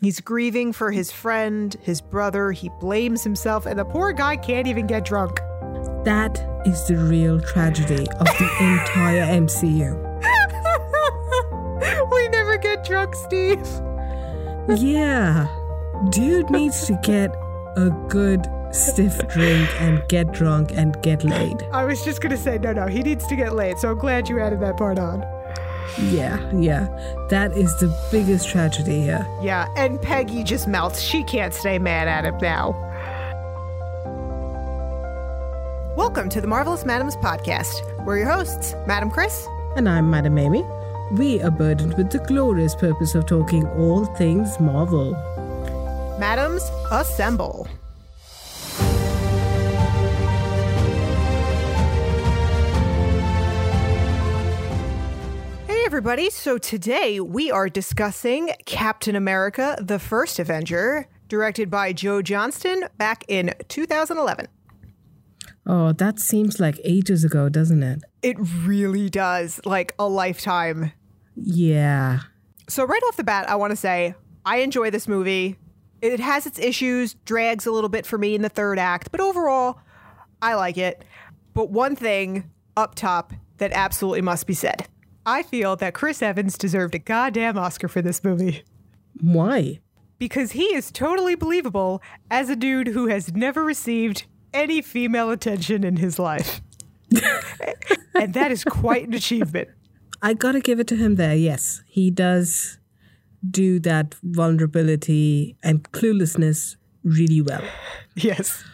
He's grieving for his friend, his brother. He blames himself, and the poor guy can't even get drunk. That is the real tragedy of the entire MCU. we never get drunk, Steve. Yeah. Dude needs to get a good stiff drink and get drunk and get laid. I was just going to say, no, no, he needs to get laid. So I'm glad you added that part on. Yeah, yeah. That is the biggest tragedy here. Yeah, and Peggy just melts. She can't stay mad at him now. Welcome to the Marvelous Madames podcast. We're your hosts, Madam Kris. And I'm Madam Amy. We are burdened with the glorious purpose of talking all things Marvel. Madams, assemble. Everybody. So today we are discussing Captain America, the First Avenger, directed by Joe Johnston back in 2011. Oh, that seems like ages ago, doesn't it? It really does, like a lifetime. Yeah. So, right off the bat, I want to say I enjoy this movie. It has its issues, drags a little bit for me in the third act, but overall, I like it. But one thing up top that absolutely must be said I feel that Chris Evans deserved a goddamn Oscar for this movie. Why? Because he is totally believable as a dude who has never received any female attention in his life. and that is quite an achievement. I gotta give it to him there, yes. He does do that vulnerability and cluelessness really well. Yes.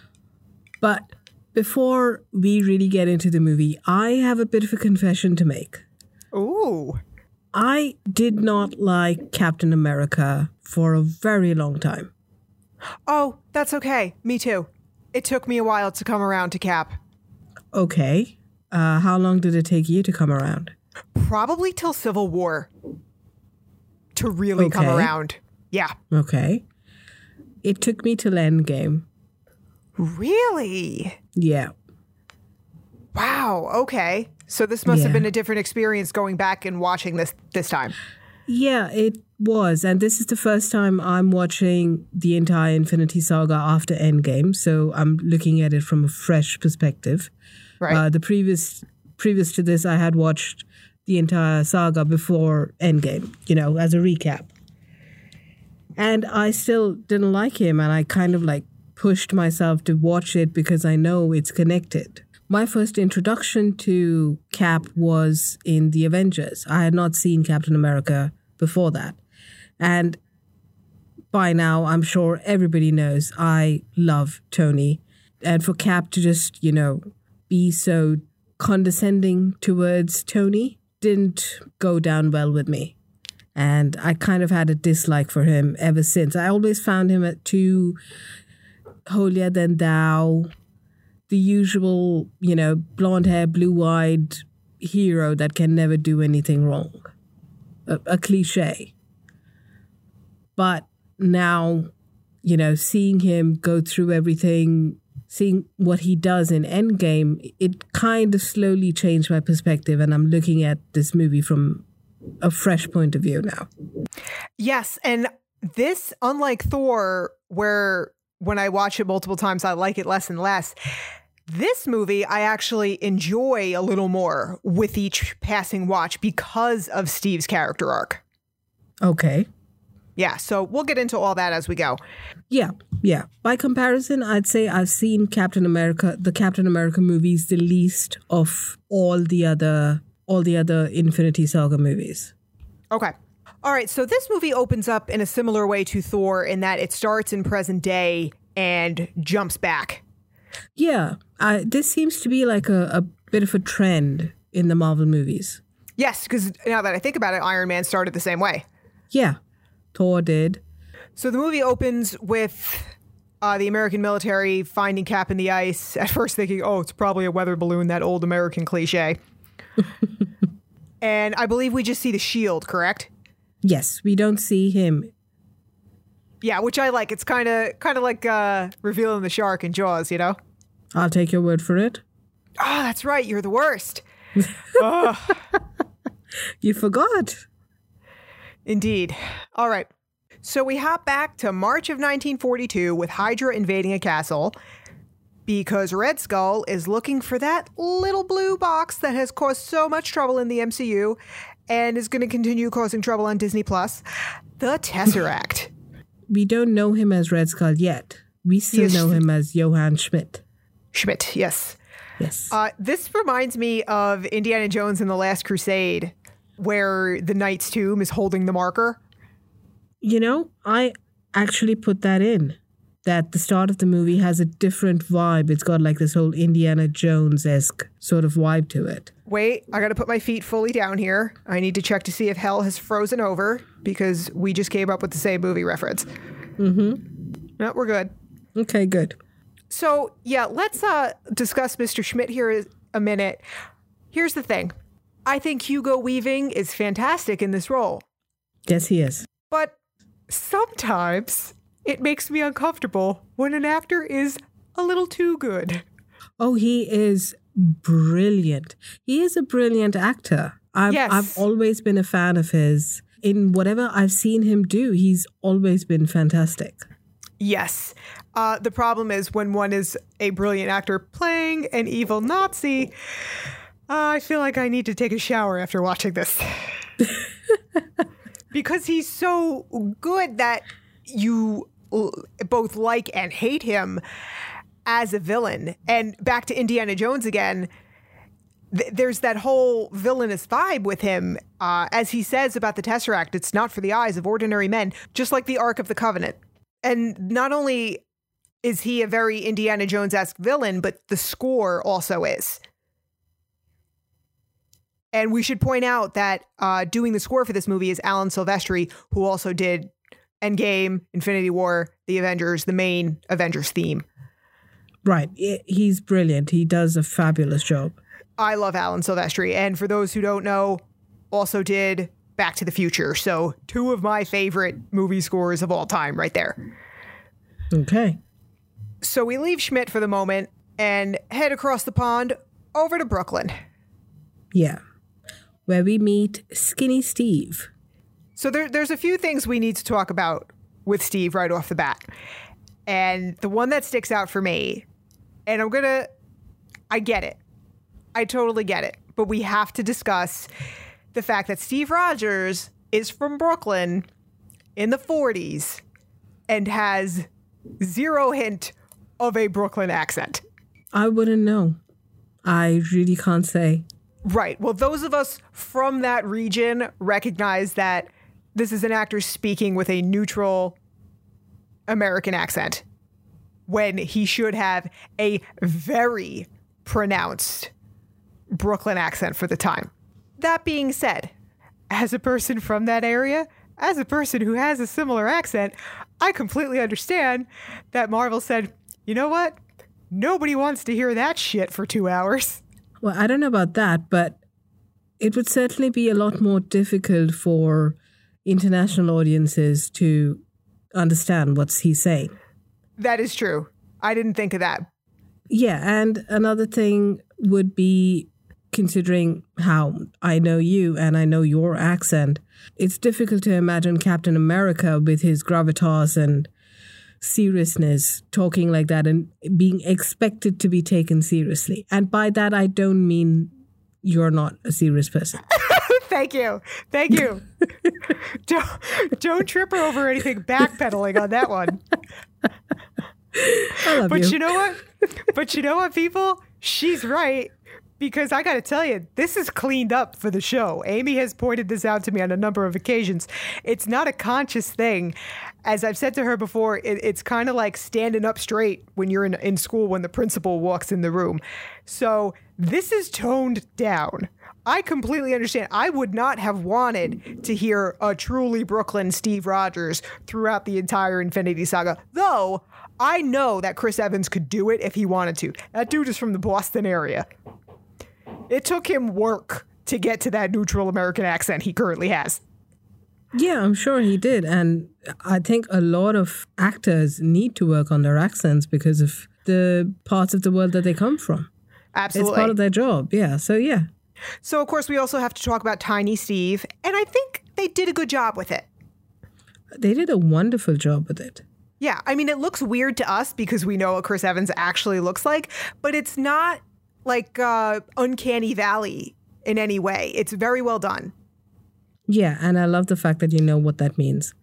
But before we really get into the movie, I have a bit of a confession to make. Ooh. I did not like Captain America for a very long time. Oh, that's okay. Me too. It took me a while to come around to Cap. Okay. Uh, how long did it take you to come around? Probably till Civil War to really come around. Yeah. Okay. It took me till Endgame. Really? Yeah. Wow. Okay. So this must have been a different experience going back and watching this this time. Yeah, it was. And this is the first time I'm watching the entire Infinity Saga after Endgame. So I'm looking at it from a fresh perspective. Right. Uh, the previous previous to this, I had watched the entire saga before Endgame, you know, as a recap. And I still didn't like him, and I kind of like pushed myself to watch it because I know it's connected. My first introduction to Cap was in The Avengers. I had not seen Captain America before that. And by now, I'm sure everybody knows I love Tony. And for Cap to just, you know, be so condescending towards Tony didn't go down well with me. And I kind of had a dislike for him ever since. I always found him at too holier than thou, the usual, you know, blonde hair, blue eyed hero that can never do anything wrong. A, a cliche. But now, you know, seeing him go through everything, seeing what he does in Endgame, it kind of slowly changed my perspective. And I'm looking at this movie from a fresh point of view now. Yes, and this, unlike Thor, where when I watch it multiple times, I like it less and less. This movie, I actually enjoy a little more with each passing watch because of Steve's character arc. Okay. Yeah, so we'll get into all that as we go. Yeah, yeah. By comparison, I'd say I've seen Captain America, the Captain America movies, the least of all the other, all the other Infinity Saga movies. Okay. All right, so this movie opens up in a similar way to Thor in that it starts in present day and jumps back. Yeah, This seems to be like a, a bit of a trend in the Marvel movies. Yes, because now that I think about it, Iron Man started the same way. Yeah, Thor did. So the movie opens with uh, the American military finding Cap in the ice. At first, thinking, "Oh, it's probably a weather balloon," that old American cliche. and I believe we just see the shield, correct? Yes, we don't see him. Yeah, which I like. It's kind of kind of like uh, revealing the shark in Jaws, you know? I'll take your word for it. Oh, that's right. You're the worst. Ah. You forgot. Indeed. All right. So we hop back to March of 1942 with Hydra invading a castle because Red Skull is looking for that little blue box that has caused so much trouble in the MCU and is going to continue causing trouble on Disney Plus, the Tesseract. We don't know him as Red Skull yet. We still know him as Johann Schmidt. Schmidt, yes. Yes. Uh, this reminds me of Indiana Jones and the Last Crusade, where the Knight's Tomb is holding the marker. you know, I actually put that in. That the start of the movie has a different vibe. It's got like this whole Indiana Jones esque sort of vibe to it. Wait, I got to put my feet fully down here. I need to check to see if hell has frozen over because we just came up with the same movie reference. Mm-hmm. No, we're good. Okay, good. So yeah, let's uh, discuss Mr. Schmidt here a minute. Here's the thing. I think Hugo Weaving is fantastic in this role, Yes, he is. but sometimes it makes me uncomfortable when an actor is a little too good. Oh, he is brilliant. He is a brilliant actor. I've, Yes. I've always been a fan of his. In whatever I've seen him do, he's always been fantastic. Yes. Uh, the problem is when one is a brilliant actor playing an evil Nazi, uh, I feel like I need to take a shower after watching this. because he's so good that you both like and hate him as a villain. And back to Indiana Jones again, th- there's that whole villainous vibe with him. Uh, as he says about the Tesseract, it's not for the eyes of ordinary men, just like the Ark of the Covenant. And not only is he a very Indiana Jones esque villain, but the score also is. And we should point out that uh, doing the score for this movie is Alan Silvestri, who also did Endgame, Infinity War, The Avengers, the main Avengers theme. Right. He's brilliant. He does a fabulous job. I love Alan Silvestri. And for those who don't know, also did Back to the Future. So, two of my favorite movie scores of all time, right there. Okay. So, we leave Schmidt for the moment and head across the pond over to Brooklyn. Yeah. Where we meet Skinny Steve. So, there, there's a few things we need to talk about with Steve right off the bat. And the one that sticks out for me, and I'm going to, I get it. I totally get it. But we have to discuss the fact that Steve Rogers is from Brooklyn in the 40s and has zero hint of a Brooklyn accent. I wouldn't know. I really can't say. Right. Well, those of us from that region recognize that this is an actor speaking with a neutral American accent when he should have a very pronounced Brooklyn accent for the time. That being said, as a person from that area, as a person who has a similar accent, I completely understand that Marvel said, you know what? Nobody wants to hear that shit for two hours. Well, I don't know about that, but it would certainly be a lot more difficult for international audiences to understand what's he saying. That is true. I didn't think of that. Yeah, and another thing would be considering how I know you and I know your accent, it's difficult to imagine Captain America with his gravitas and seriousness talking like that and being expected to be taken seriously. And by that, I don't mean you're not a serious person. Thank you. Thank you. don't, don't trip her over anything backpedaling on that one. I love But you. you know what? But you know what, people? She's right. Because I got to tell you, this is cleaned up for the show. Amy has pointed this out to me on a number of occasions. It's not a conscious thing. As I've said to her before, it, it's kind of like standing up straight when you're in, in school when the principal walks in the room. So this is toned down. I completely understand. I would not have wanted to hear a truly Brooklyn Steve Rogers throughout the entire Infinity Saga, though I know that Chris Evans could do it if he wanted to. That dude is from the Boston area. It took him work to get to that neutral American accent he currently has. Yeah, I'm sure he did. And I think a lot of actors need to work on their accents because of the parts of the world that they come from. Absolutely. It's part of their job. Yeah. So, yeah. so, of course, we also have to talk about Tiny Steve, and I think they did a good job with it. They did a wonderful job with it. Yeah, I mean, it looks weird to us because we know what Chris Evans actually looks like, but it's not like uh, Uncanny Valley in any way. It's very well done. Yeah, and I love the fact that you know what that means.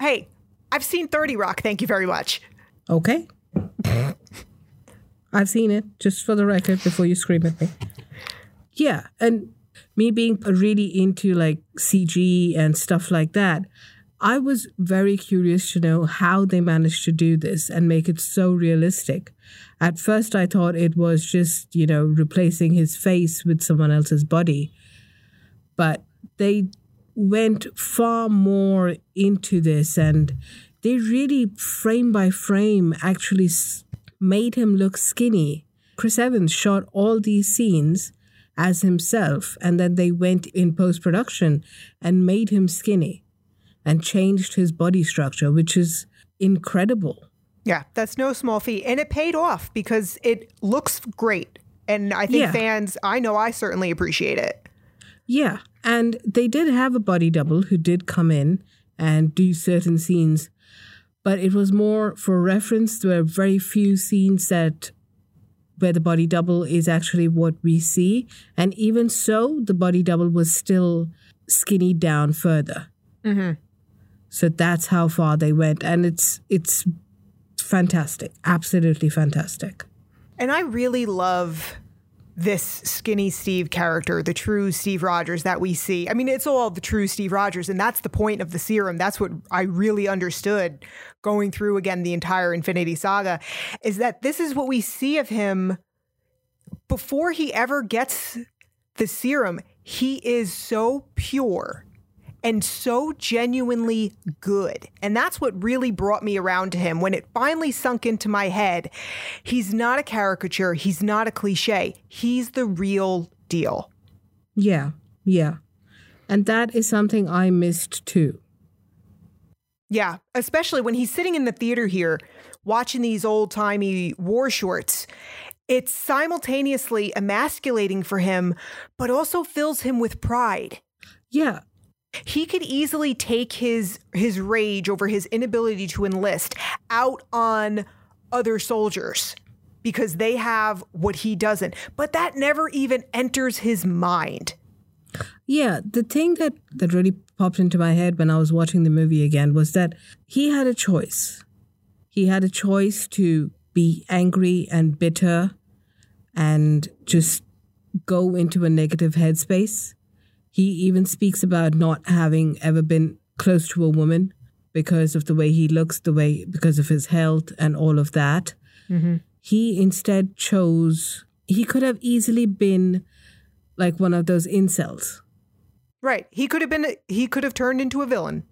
Hey, I've seen 30 Rock. Thank you very much. Okay. I've seen it, just for the record, before you scream at me. Yeah, and me being really into like CG and stuff like that, I was very curious to know how they managed to do this and make it so realistic. At first, I thought it was just, you know, replacing his face with someone else's body. But they went far more into this and they really, frame by frame, actually made him look skinny. Chris Evans shot all these scenes as himself, and then they went in post production and made him skinny and changed his body structure, which is incredible. Yeah, that's no small feat. And it paid off because it looks great. And I think yeah. fans, I know I certainly appreciate it. Yeah. And they did have a body double who did come in and do certain scenes, but it was more for reference. There are very few scenes that where the body double is actually what we see. And even so, the body double was still skinny down further. Mm-hmm. So that's how far they went, and it's it's fantastic, absolutely fantastic. And I really love this skinny Steve character, the true Steve Rogers that we see. I mean, it's all the true Steve Rogers, and that's the point of the serum. That's what I really understood going through again the entire Infinity Saga is that this is what we see of him before he ever gets the serum. He is so pure and so genuinely good. And that's what really brought me around to him when it finally sunk into my head. He's not a caricature, he's not a cliche, he's the real deal. Yeah, yeah. And that is something I missed too. Yeah, especially when he's sitting in the theater here watching these old timey war shorts. It's simultaneously emasculating for him, but also fills him with pride. Yeah, he could easily take his his rage over his inability to enlist out on other soldiers because they have what he doesn't. But that never even enters his mind. Yeah, the thing that that really popped into my head when I was watching the movie again was that he had a choice. He had a choice to be angry and bitter and just go into a negative headspace he even speaks about not having ever been close to a woman because of the way he looks, the way because of his health and all of that. Mm-hmm. He instead chose, he could have easily been like one of those incels. Right. He could have been, he could have turned into a villain.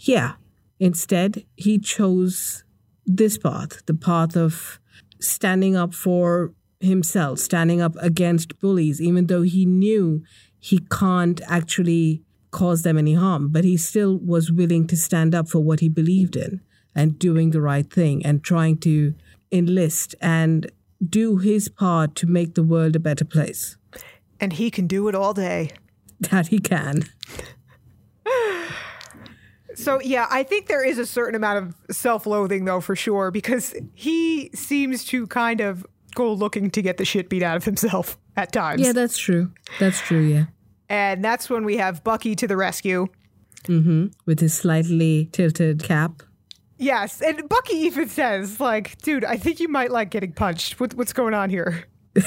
Yeah. Instead, he chose this path, the path of standing up for himself, standing up against bullies, even though he knew he can't actually cause them any harm, but he still was willing to stand up for what he believed in and doing the right thing and trying to enlist and do his part to make the world a better place. And he can do it all day. That he can. So, yeah, I think there is a certain amount of self loathing, though, for sure, because he seems to kind of go looking to get the shit beat out of himself at times. Yeah, that's true. That's true, yeah. And that's when we have Bucky to the rescue. Mm-hmm. With his slightly tilted cap. Yes. And Bucky even says, like, dude, I think you might like getting punched. What, what's going on here?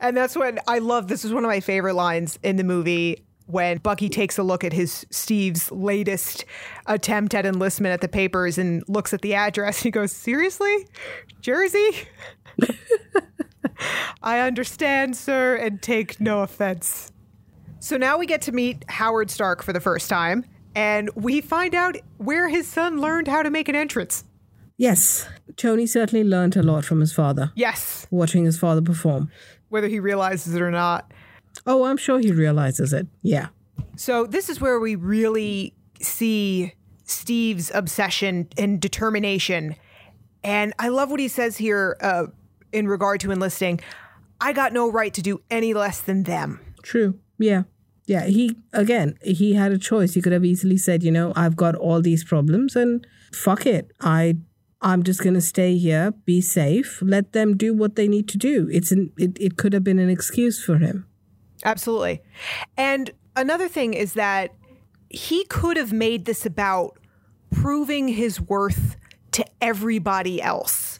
and that's when I love this is one of my favorite lines in the movie when Bucky takes a look at his Steve's latest attempt at enlistment at the papers and looks at the address. He goes, Seriously? Jersey? I understand, sir, and take no offense. So now we get to meet Howard Stark for the first time, and we find out where his son learned how to make an entrance. Yes, Tony certainly learned a lot from his father. Yes. Watching his father perform. Whether he realizes it or not. Oh, I'm sure he realizes it. Yeah. So this is where we really see Steve's obsession and determination. And I love what he says here uh, in regard to enlisting. I got no right to do any less than them. True. Yeah. Yeah, he again, he had a choice. He could have easily said, you know, I've got all these problems and fuck it. I I'm just going to stay here, be safe, let them do what they need to do. It's an it, it could have been an excuse for him. Absolutely. And another thing is that he could have made this about proving his worth to everybody else.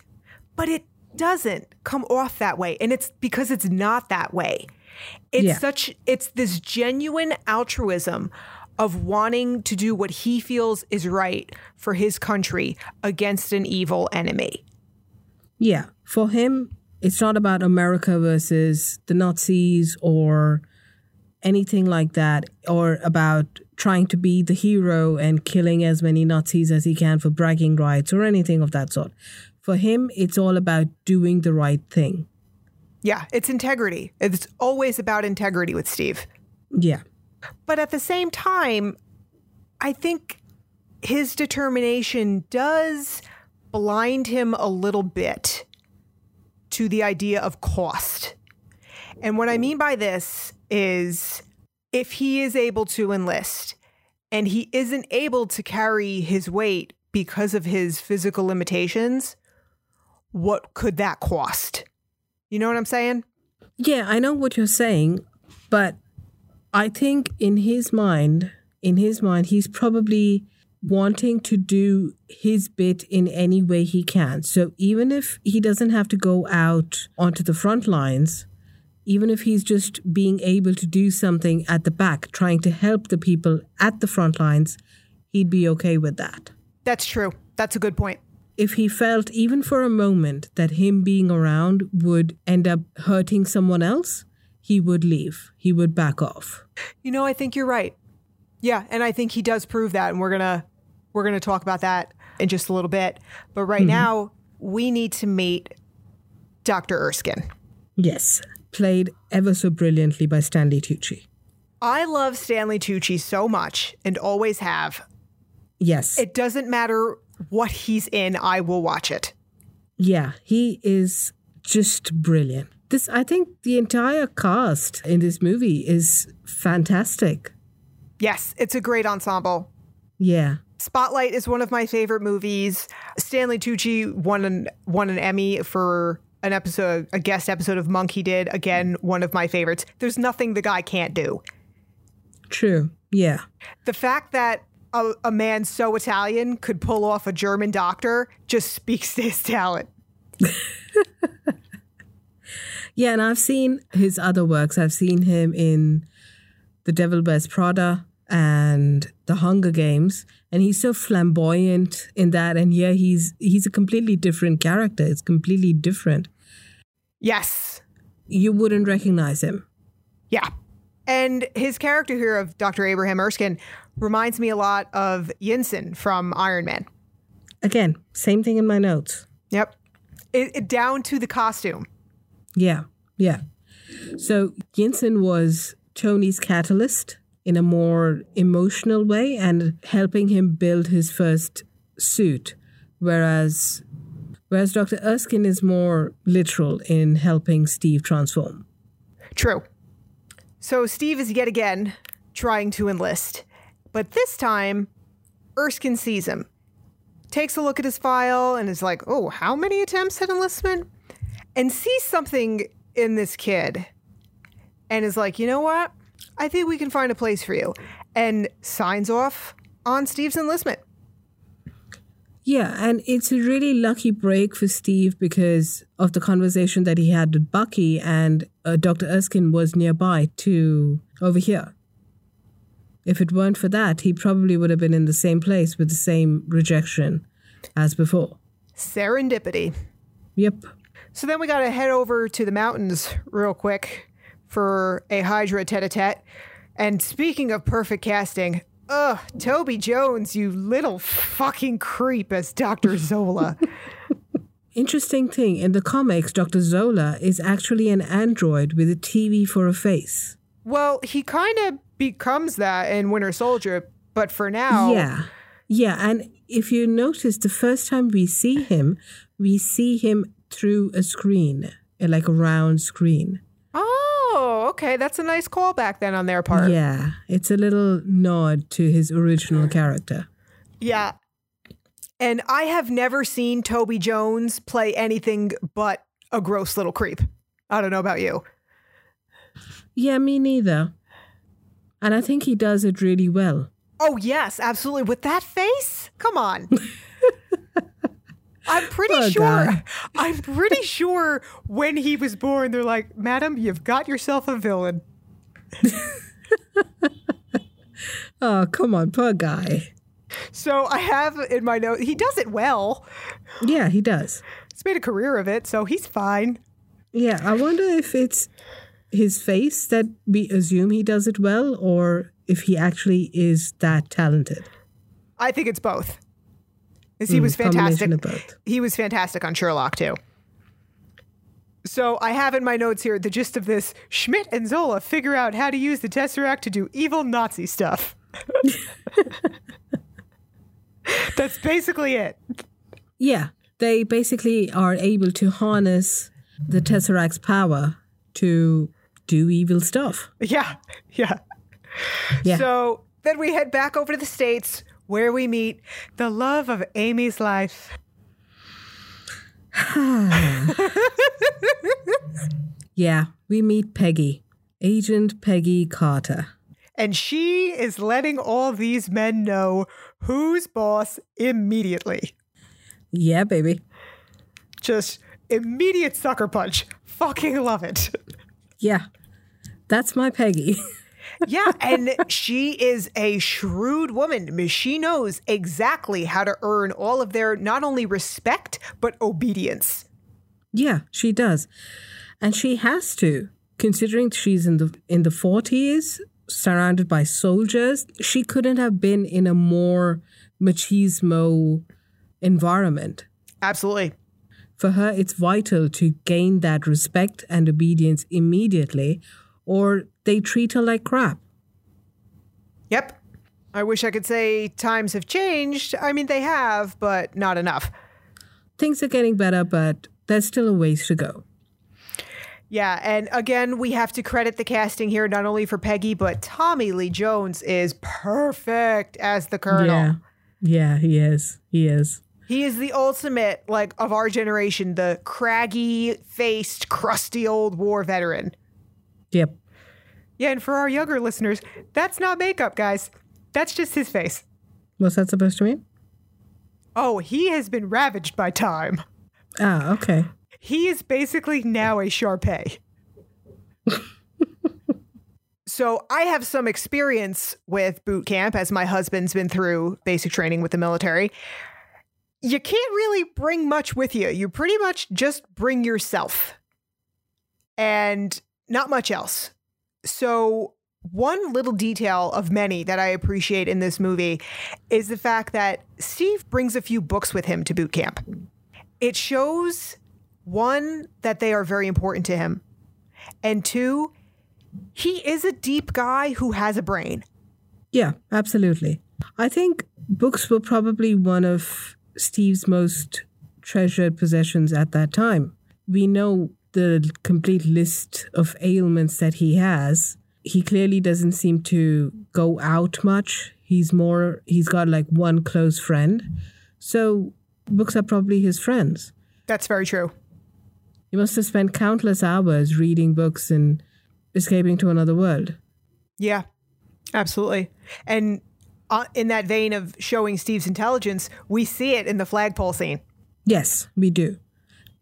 But it doesn't come off that way. And it's because it's not that way. It's Yeah. such it's this genuine altruism of wanting to do what he feels is right for his country against an evil enemy. Yeah, for him, it's not about America versus the Nazis or anything like that, or about trying to be the hero and killing as many Nazis as he can for bragging rights or anything of that sort. For him, it's all about doing the right thing. Yeah, it's integrity. It's always about integrity with Steve. Yeah. But at the same time, I think his determination does blind him a little bit to the idea of cost. And what I mean by this is if he is able to enlist and he isn't able to carry his weight because of his physical limitations, what could that cost? You know what I'm saying? Yeah, I know what you're saying, but I think in his mind, in his mind, he's probably wanting to do his bit in any way he can. So even if he doesn't have to go out onto the front lines, even if he's just being able to do something at the back, trying to help the people at the front lines, he'd be okay with that. That's true. That's a good point. If he felt, even for a moment, that him being around would end up hurting someone else, he would leave. He would back off. You know, I think you're right. Yeah, and I think he does prove that, and we're gonna we're gonna talk about that in just a little bit. But right mm-hmm. now, we need to meet Dr. Erskine. Yes, played ever so brilliantly by Stanley Tucci. I love Stanley Tucci so much and always have. Yes. It doesn't matter what he's in, I will watch it. yeah, he is just brilliant. This I think the entire cast in this movie is fantastic. Yes, it's a great ensemble. Yeah. Spotlight is one of my favorite movies. Stanley Tucci won an won an Emmy for an episode, a guest episode of Monk he did. Again, one of my favorites. There's nothing the guy can't do. True. Yeah. The fact that a, a man so Italian could pull off a German doctor just speaks to his talent. Yeah, and I've seen his other works. I've seen him in The Devil Wears Prada and The Hunger Games, and he's so flamboyant in that. And yeah, he's he's a completely different character. It's completely different. Yes. You wouldn't recognize him. Yeah. And his character here of Dr. Abraham Erskine reminds me a lot of Yinsen from Iron Man. Again, same thing in my notes. Yep. It, it- down to the costume. Yeah, yeah. So Yinsen was Tony's catalyst in a more emotional way and helping him build his first suit, whereas whereas Dr. Erskine is more literal in helping Steve transform. True. So Steve is yet again trying to enlist, but this time Erskine sees him, takes a look at his file, and is like, oh, how many attempts at enlistment? And sees something in this kid and is like, you know what? I think we can find a place for you. And signs off on Steve's enlistment. Yeah, and it's a really lucky break for Steve because of the conversation that he had with Bucky, and uh, Dr. Erskine was nearby to overhear. If it weren't for that, he probably would have been in the same place with the same rejection as before. Serendipity. Yep. So then we got to head over to the mountains real quick for a Hydra tete a tete. And speaking of perfect casting, ugh, Toby Jones, you little fucking creep as Dr. Zola. Interesting thing in the comics, Dr. Zola is actually an android with a TV for a face. well, he kind of becomes that in Winter Soldier, but for now, Yeah. Yeah, and if you notice, the first time we see him, we see him through a screen, like a round screen. Oh, okay, that's a nice callback then on their part. Yeah, it's a little nod to his original character. Yeah. And I have never seen Toby Jones play anything but a gross little creep. I don't know about you. Yeah, me neither. And I think he does it really well. Oh, yes, absolutely. With that face? Come on. I'm pretty Poor sure. guy. I'm pretty sure when he was born, they're like, Madam, you've got yourself a villain. Oh, come on, poor guy. So I have in my note, he does it well. Yeah, he does. He's made a career of it, so he's fine. Yeah, I wonder if it's his face that we assume he does it well or if he actually is that talented. I think it's both. He was Mm, combination fantastic. He was fantastic on Sherlock too. So I have in my notes here the gist of this: Schmidt and Zola figure out how to use the Tesseract to do evil Nazi stuff. That's basically it. Yeah, they basically are able to harness the Tesseract's power to do evil stuff. Yeah, yeah. Yeah. So then we head back over to the states where we meet the love of Amy's life. Yeah, we meet Peggy, Agent Peggy Carter. And she is letting all these men know who's boss immediately. Yeah, baby. Just immediate sucker punch. Fucking love it. Yeah, that's my Peggy. Yeah, and she is a shrewd woman. She knows exactly how to earn all of their not only respect, but obedience. yeah, she does. And she has to, considering she's in the in the 40s, surrounded by soldiers. She couldn't have been in a more machismo environment. Absolutely. For her, it's vital to gain that respect and obedience immediately, or they treat her like crap. Yep. I wish I could say times have changed. I mean, they have, but not enough. Things are getting better, but there's still a ways to go. Yeah, and again, we have to credit the casting here not only for Peggy, but Tommy Lee Jones is perfect as the Colonel. Yeah. Yeah, he is. He is. He is the ultimate, like, of our generation, the craggy faced, crusty old war veteran. Yep. Yeah, and for our younger listeners, that's not makeup, guys. That's just his face. What's that supposed to mean? Oh, he has been ravaged by time. Ah, okay. He is basically now a Shar-Pei. so I have some experience with boot camp as my husband's been through basic training with the military. You can't really bring much with you. You pretty much just bring yourself and not much else. So, one little detail of many that I appreciate in this movie is the fact that Steve brings a few books with him to boot camp. It shows one, that they are very important to him, and two, he is a deep guy who has a brain. Yeah, absolutely. I think books were probably one of Steve's most treasured possessions at that time. We know the complete list of ailments that he has. He clearly doesn't seem to go out much. He's more, he's got like one close friend. So books are probably his friends. That's very true. He must have spent countless hours reading books and escaping to another world. Yeah, absolutely. And uh, in that vein of showing Steve's intelligence, we see it in the flagpole scene. Yes, we do.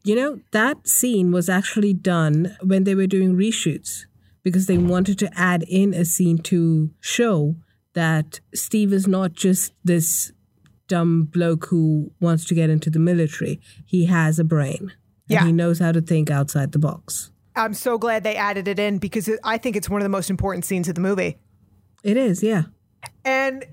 You know, that scene was actually done when they were doing reshoots because they wanted to add in a scene to show that Steve is not just this dumb bloke who wants to get into the military. He has a brain. And Yeah. he knows how to think outside the box. I'm so glad they added it in because I think it's one of the most important scenes of the movie. It is, yeah. And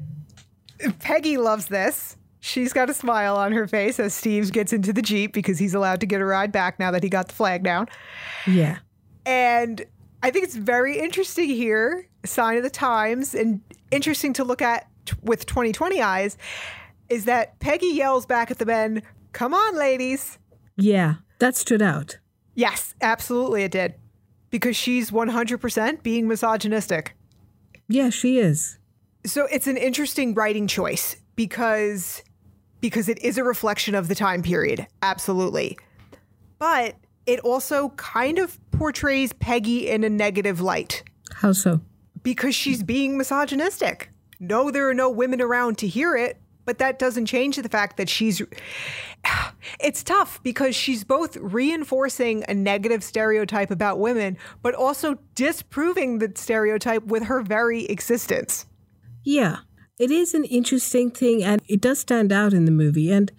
Peggy loves this. She's got a smile on her face as Steve gets into the Jeep because he's allowed to get a ride back now that he got the flag down. Yeah. And I think it's very interesting here, sign of the times, and interesting to look at t- with 2020 eyes, is that Peggy yells back at the men, Come on, ladies. Yeah. That stood out. Yes, absolutely, it did. because she's 100% being misogynistic. Yeah, she is. So it's an interesting writing choice because because it is a reflection of the time period, absolutely. But it also kind of portrays Peggy in a negative light How so? because she's being misogynistic. No, there are no women around to hear it, but that doesn't change the fact that she's. It's tough because she's both reinforcing a negative stereotype about women, but also disproving the stereotype with her very existence. Yeah, it is an interesting thing, and it does stand out in the movie. And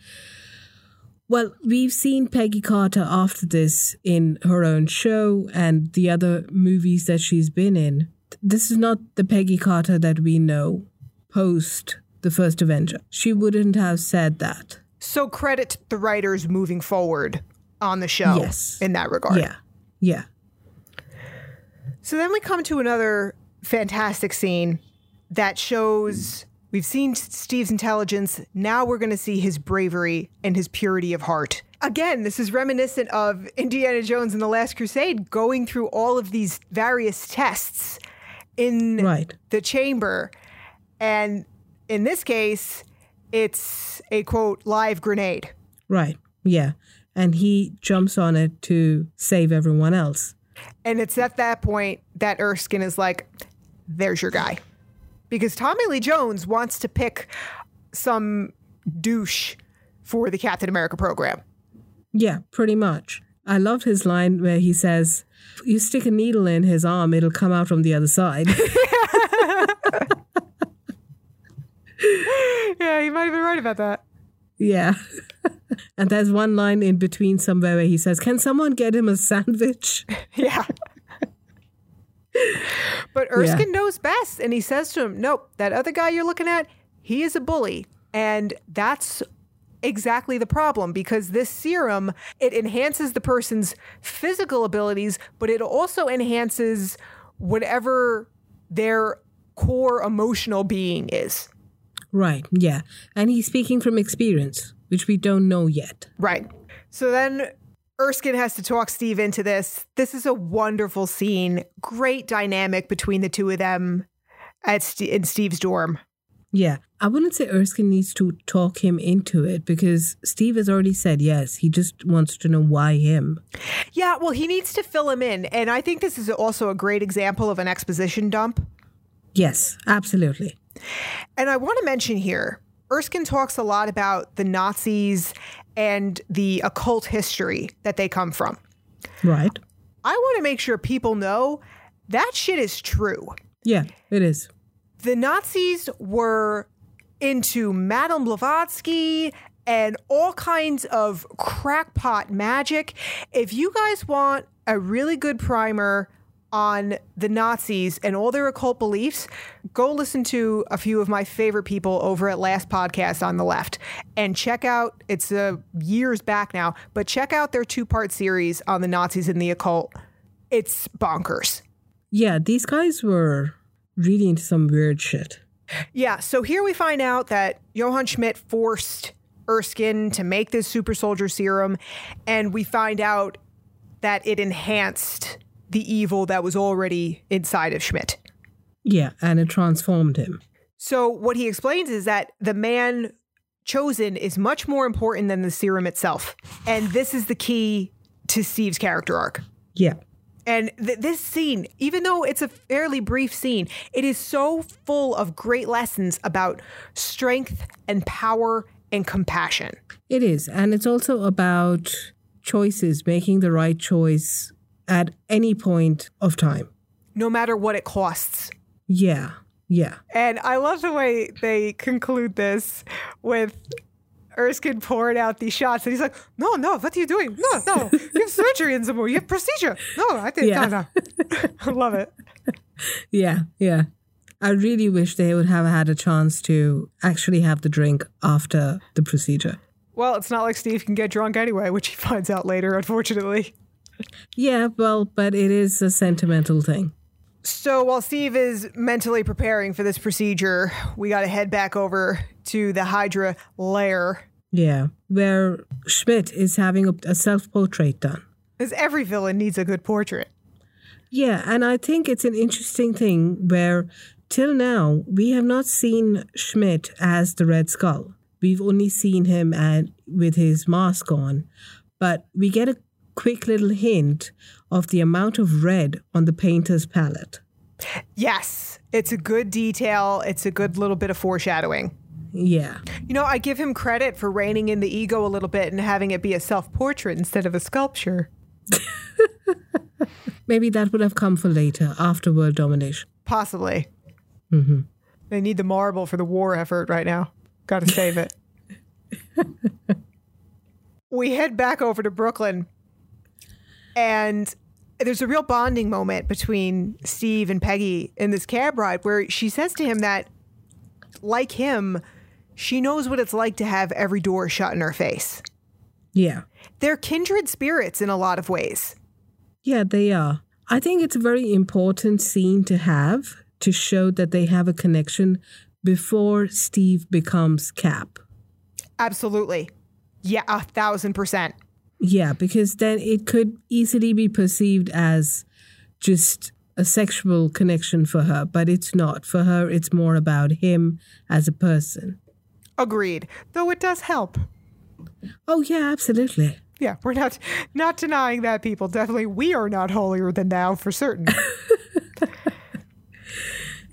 well, we've seen Peggy Carter after this in her own show and the other movies that she's been in. This is not the Peggy Carter that we know post the first Avenger. She wouldn't have said that. So credit the writers moving forward on the show Yes. in that regard. Yeah, yeah, So then we come to another fantastic scene that shows we've seen Steve's intelligence. Now we're going to see his bravery and his purity of heart. Again, this is reminiscent of Indiana Jones and the Last Crusade going through all of these various tests in right. the chamber. And in this case, it's a quote, live grenade. Right. Yeah. And he jumps on it to save everyone else. And it's at that point that Erskine is like, there's your guy. Because Tommy Lee Jones wants to pick some douche for the Captain America program. Yeah, pretty much. I loved his line where he says, You stick a needle in his arm, it'll come out from the other side. Yeah, he might have been right about that. yeah. and there's one line in between somewhere where he says, Can someone get him a sandwich? Yeah. But Erskine knows best. And he says to him, Nope, that other guy you're looking at, he is a bully. And that's exactly the problem because this serum it enhances the person's physical abilities but it also enhances whatever their core emotional being is Right. Yeah. And he's speaking from experience, which we don't know yet. right so then Erskine has to talk Steve into this. This is a wonderful scene. Great dynamic between the two of them at St- in Steve's dorm. Yeah. I wouldn't say Erskine needs to talk him into it because Steve has already said yes. He just wants to know why him. Yeah, well, he needs to fill him in. And I think this is also a great example of an exposition dump. Yes, absolutely. And I want to mention here Erskine talks a lot about the Nazis and the occult history that they come from. Right. I want to make sure people know that shit is true. Yeah, it is. The Nazis were into Madame Blavatsky and all kinds of crackpot magic. If you guys want a really good primer on the Nazis and all their occult beliefs, go listen to a few of my favorite people over at Last Podcast on the Left and check out it's uh, years back now, but check out their two part series on the Nazis and the occult. It's bonkers. Yeah, these guys were really into some weird shit. Yeah, so here we find out that Johann Schmidt forced Erskine to make this super soldier serum, and we find out that it enhanced the evil that was already inside of Schmidt. Yeah, and it transformed him. So, what he explains is that the man chosen is much more important than the serum itself. And this is the key to Steve's character arc. Yeah. And th- this scene, even though it's a fairly brief scene, it is so full of great lessons about strength and power and compassion. It is. And it's also about choices, making the right choice at any point of time. no matter what it costs. Yeah. Yeah. And I love the way they conclude this with Erskine pouring out these shots, and he's like, "No, no, what are you doing? No, no, you have surgery in Zamor. You have procedure. No, I think Yeah. no, no." I love it. Yeah. Yeah. I really wish they would have had a chance to actually have the drink after the procedure. Well, it's not like Steve can get drunk anyway, which he finds out later, unfortunately. Yeah, well, but it is a sentimental thing. So while Steve is mentally preparing for this procedure, we got to head back over to the Hydra lair. Yeah. Where Schmidt is having a, a self portrait done. Because every villain needs a good portrait. Yeah, and I think it's an interesting thing where till now we have not seen Schmidt as the Red Skull. We've only seen him at, with his mask on, but we get a quick little hint of the amount of red on the painter's palette. Yes, it's a good detail. It's a good little bit of foreshadowing. Yeah. You know, I give him credit for reining in the ego a little bit and having it be a self portrait instead of a sculpture. Maybe that would have come for later, after world domination. Possibly. hmm They need the marble for the war effort right now. Got to save it. we head back over to Brooklyn, and there's a real bonding moment between Steve and Peggy in this cab ride where she says to him that, like him, she knows what it's like to have every door shut in her face. Yeah. They're kindred spirits in a lot of ways. Yeah, they are. I think it's a very important scene to have to show that they have a connection before Steve becomes Cap. Absolutely. Yeah, a thousand percent. Yeah, because then it could easily be perceived as just a sexual connection for her, but it's not. For her, it's more about him as a person. Agreed. Though it does help. Oh, yeah, absolutely. Yeah, we're not not denying that people. Definitely we are not holier than thou for certain.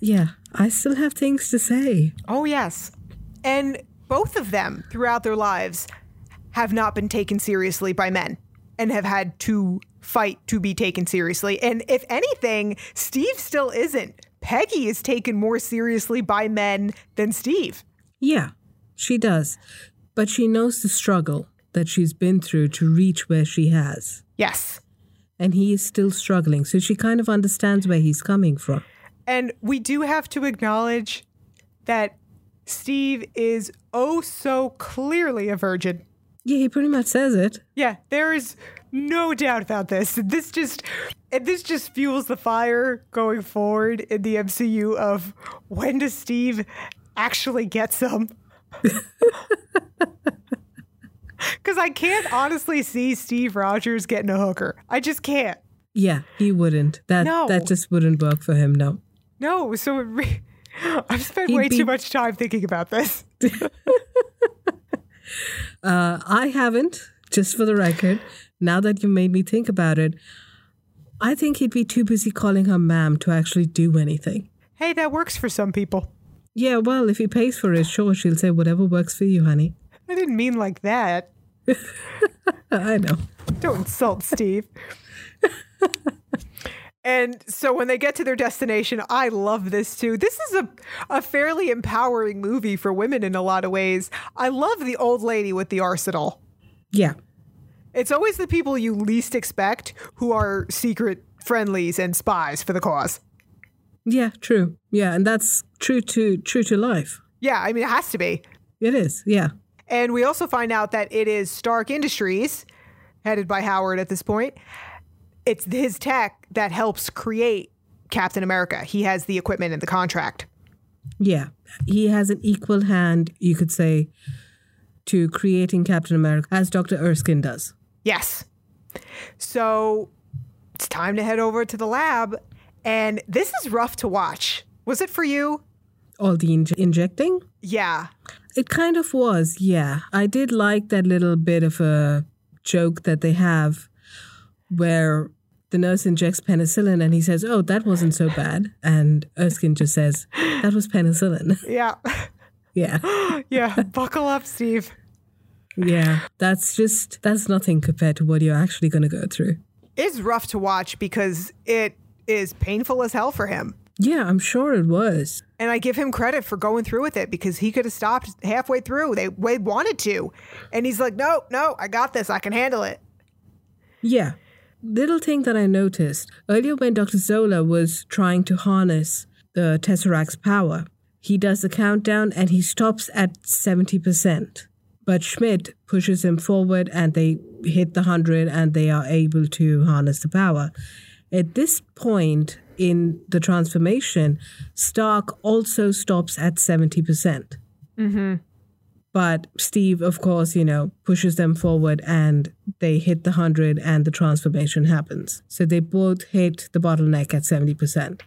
Yeah, I still have things to say. oh yes. And both of them throughout their lives have not been taken seriously by men and have had to fight to be taken seriously. And if anything, Steve still isn't. Peggy is taken more seriously by men than Steve. Yeah, she does. But she knows the struggle that she's been through to reach where she has. Yes. And he is still struggling. So she kind of understands where he's coming from. And we do have to acknowledge that Steve is oh so clearly a virgin. Yeah, he pretty much says it. Yeah, there is no doubt about this. This just and this just fuels the fire going forward in the MCU of when does Steve actually get some? Because I can't honestly see Steve Rogers getting a hooker. I just can't. Yeah, he wouldn't. That No. that just wouldn't work for him. No. No, so it re- I've spent He'd way be- too much time thinking about this. Uh, I haven't. Just for the record, now that you made me think about it, I think he'd be too busy calling her ma'am to actually do anything. Hey, that works for some people. Yeah, well, if he pays for it, sure, she'll say whatever works for you, honey. I didn't mean like that. I know. Don't insult Steve. and so when they get to their destination, I love this too. This is a, a fairly empowering movie for women in a lot of ways. I love the old lady with the arsenal. Yeah. It's always the people you least expect who are secret friendlies and spies for the cause. Yeah, true. Yeah, and that's true to true to life. Yeah, I mean, it has to be. It is. Yeah. And we also find out that it is Stark Industries, headed by Howard at this point. It's his tech that helps create Captain America. He has the equipment and the contract. Yeah. He has an equal hand, you could say, to creating Captain America as Dr. Erskine does. Yes. So it's time to head over to the lab. And this is rough to watch. Was it for you? All the inj- injecting? Yeah. It kind of was, yeah. I did like that little bit of a joke that they have where the nurse injects penicillin and he says, Oh, that wasn't so bad. And Erskine just says, That was penicillin. Yeah. yeah. yeah. Buckle up, Steve. Yeah. That's just, that's nothing compared to what you're actually going to go through. It's rough to watch because it is painful as hell for him. Yeah, I'm sure it was. And I give him credit for going through with it because he could have stopped halfway through. They, they wanted to. And he's like, no, no, I got this. I can handle it. Yeah. Little thing that I noticed earlier when Dr. Zola was trying to harness the Tesseract's power, he does the countdown and he stops at 70%. But Schmidt pushes him forward and they hit the 100 and they are able to harness the power. At this point in the transformation, Stark also stops at 70%. Mm-hmm. But Steve, of course, you know, pushes them forward and they hit the 100 and the transformation happens. So they both hit the bottleneck at 70%.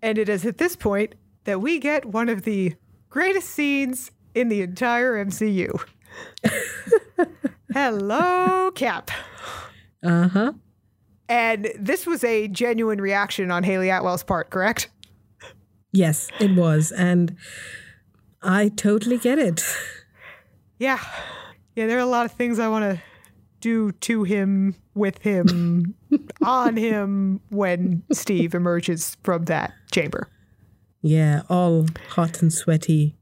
And it is at this point that we get one of the greatest scenes in the entire MCU. Hello, Cap. Uh huh. And this was a genuine reaction on Hayley Atwell's part, correct? Yes, it was. And I totally get it. Yeah. Yeah, there are a lot of things I want to do to him, with him, on him when Steve emerges from that chamber. Yeah, all hot and sweaty.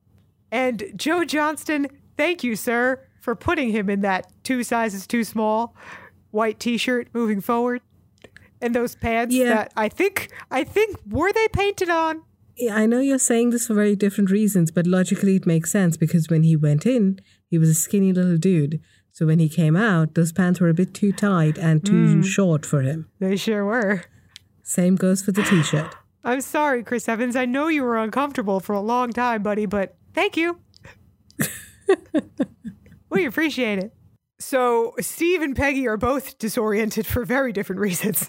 And Joe Johnston, thank you, sir, for putting him in that two sizes too small white t-shirt moving forward. And those pants Yeah. that I think I think were they painted on? Yeah, I know you're saying this for very different reasons, but logically it makes sense because when he went in, he was a skinny little dude. So when he came out, those pants were a bit too tight and too mm. short for him. They sure were. Same goes for the t shirt. I'm sorry, Chris Evans. I know you were uncomfortable for a long time, buddy, but thank you. we appreciate it. So, Steve and Peggy are both disoriented for very different reasons.